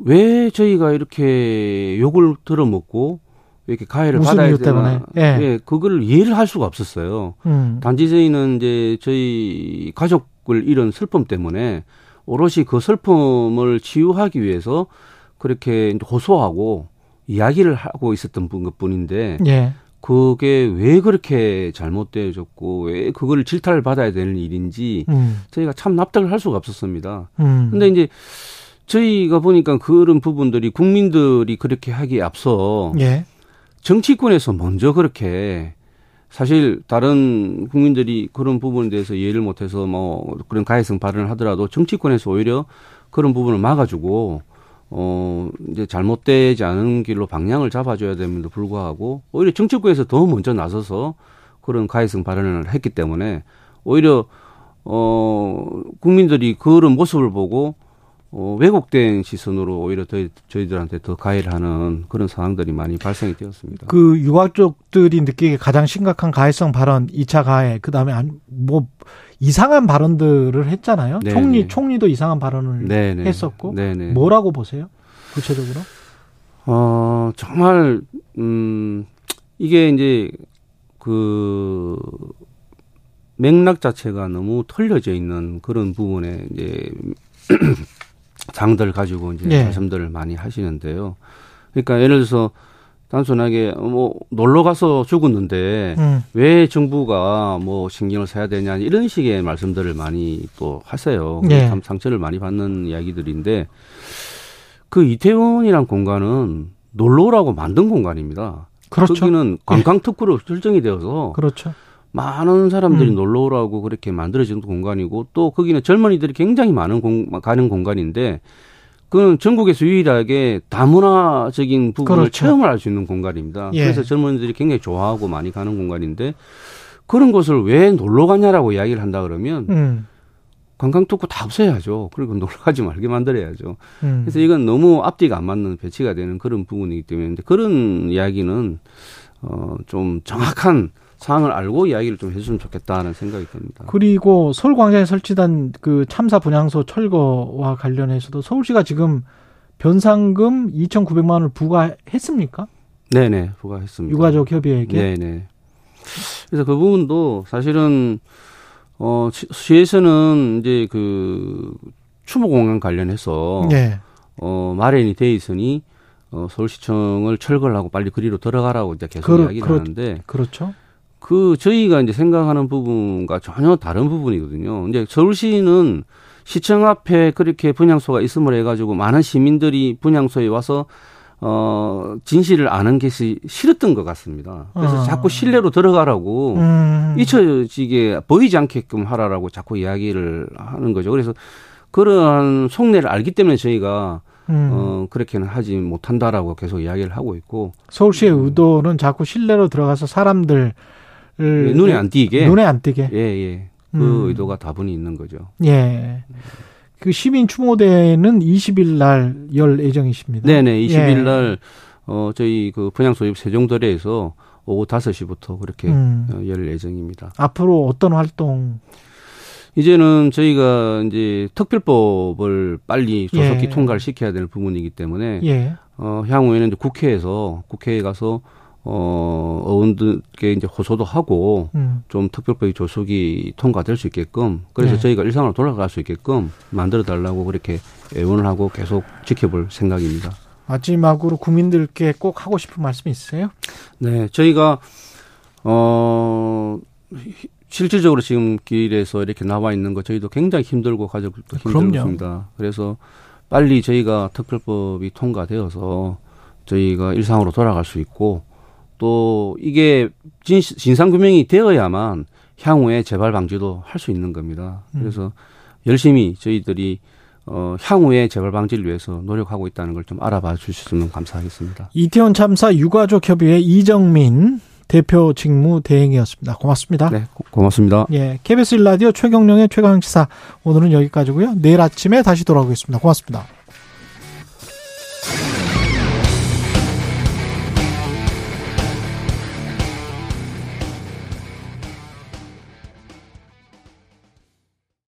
왜 저희가 이렇게 욕을 들어먹고 이렇게 가해를 받아야 되나? 예. 예, 그걸 이해를 할 수가 없었어요. 음. 단지 저희는 이제 저희 가족 가족을 잃은 슬픔 때문에 오롯이 그 슬픔을 치유하기 위해서 그렇게 호소하고 이야기를 하고 있었던 것 뿐인데 예. 그게 왜 그렇게 잘못되어졌고 왜 그걸 질타를 받아야 되는 일인지 음. 저희가 참 납득을 할 수가 없었습니다. 음. 근데 이제 저희가 보니까 그런 부분들이 국민들이 그렇게 하기에 앞서 예. 정치권에서 먼저 그렇게 사실 다른 국민들이 그런 부분에 대해서 이해를 못해서 뭐 그런 가해성 발언을 하더라도 정치권에서 오히려 그런 부분을 막아주고 어, 이제 잘못되지 않은 길로 방향을 잡아줘야 됨에도 불구하고 오히려 정치부에서 더 먼저 나서서 그런 가해성 발언을 했기 때문에 오히려 어, 국민들이 그런 모습을 보고 어, 왜곡된 시선으로 오히려 저희, 저희들한테 더 가해를 하는 그런 상황들이 많이 발생이 되었습니다. 그 유가족들이 느끼기에 가장 심각한 가해성 발언, 2차 가해, 그 다음에 뭐 이상한 발언들을 했잖아요. 네네. 총리, 네. 총리도 이상한 발언을 네네. 네. 했었고. 네네. 네. 뭐라고 보세요? 구체적으로? 어, 정말, 음, 이게 이제 그 맥락 자체가 너무 털려져 있는 그런 부분에 이제 장들 가지고 이제 네. 말씀들을 많이 하시는데요. 그러니까 예를 들어서 단순하게 뭐 놀러 가서 죽었는데 음. 왜 정부가 뭐 신경을 써야 되냐 이런 식의 말씀들을 많이 또 하세요. 네. 참 상처를 많이 받는 이야기들인데 그 이태원이란 공간은 놀러 오라고 만든 공간입니다. 그렇죠. 거기는 관광 특구로 설정이 되어서 그렇죠. 많은 사람들이 음. 놀러 오라고 그렇게 만들어진 공간이고 또 거기는 젊은이들이 굉장히 많은 공, 가는 공간인데 그건 전국에서 유일하게 다문화적인 부분을 그렇죠. 체험을 할 수 있는 공간입니다. 예. 그래서 젊은이들이 굉장히 좋아하고 많이 가는 공간인데 그런 곳을 왜 놀러 가냐라고 이야기를 한다 그러면 음. 관광 특구 다 없애야죠. 그리고 놀러 가지 말게 만들어야죠. 음. 그래서 이건 너무 앞뒤가 안 맞는 배치가 되는 그런 부분이기 때문에 그런 이야기는 어, 좀 정확한 상황을 알고 이야기를 좀 해줬으면 좋겠다는 생각이 듭니다. 그리고 서울광장에 설치된 그 참사 분향소 철거와 관련해서도 서울시가 지금 변상금 2,900만 원을 부과했습니까? 네네, 부과했습니다. 유가족 협의회에게? 네네. 그래서 그 부분도 사실은, 어, 시에서는 이제 그 추모 공간 관련해서, 네. 어, 마련이 돼 있으니, 어, 서울시청을 철거를 하고 빨리 그리로 들어가라고 이제 계속 그러, 이야기를 그렇, 하는데. 그렇죠. 그 저희가 이제 생각하는 부분과 전혀 다른 부분이거든요. 이제 서울시는 시청 앞에 그렇게 분향소가 있음을 해가지고 많은 시민들이 분향소에 와서 어 진실을 아는 것이 싫었던 것 같습니다. 그래서 어. 자꾸 실내로 들어가라고 음. 잊혀지게 보이지 않게끔 하라라고 자꾸 이야기를 하는 거죠. 그래서 그러한 속내를 알기 때문에 저희가 음. 어, 그렇게는 하지 못한다라고 계속 이야기를 하고 있고. 서울시의 음. 의도는 자꾸 실내로 들어가서 사람들 예, 눈에 안 띄게. 눈에 안 띄게. 예, 예. 그 음. 의도가 다분히 있는 거죠. 예. 그 시민 추모대는 20일 날 열 예정이십니다. 네네. 20일 예. 날, 어, 저희 그 분양소입 세종도래에서 오후 5시부터 그렇게 음. 어, 열 예정입니다. 앞으로 어떤 활동? 이제는 저희가 이제 특별법을 빨리 조속히 예. 통과를 시켜야 되는 부분이기 때문에 예. 어, 향후에는 국회에서 국회에 가서 어, 어원들께 이제 호소도 하고 음. 좀 특별법이 조속이 통과될 수 있게끔 그래서 네. 저희가 일상으로 돌아갈 수 있게끔 만들어 달라고 그렇게 애원을 하고 계속 지켜볼 생각입니다. 마지막으로 국민들께 꼭 하고 싶은 말씀 있으세요? 네, 저희가 어 실질적으로 지금 길에서 이렇게 나와 있는 거 저희도 굉장히 힘들고 가족도 힘들습니다. 그래서 빨리 저희가 특별법이 통과되어서 저희가 일상으로 돌아갈 수 있고 또 이게 진, 진상규명이 되어야만 향후에 재발 방지도 할 수 있는 겁니다. 음. 그래서 열심히 저희들이 어, 향후에 재발 방지를 위해서 노력하고 있다는 걸 좀 알아봐 주셨으면 감사하겠습니다. 이태원 참사 유가족 협의회 이정민 대표 직무 대행이었습니다. 고맙습니다. 네, 고, 맙습니다 예, KBS 일라디오 최경령의 최강 시사 오늘은 여기까지고요. 내일 아침에 다시 돌아오겠습니다. 고맙습니다.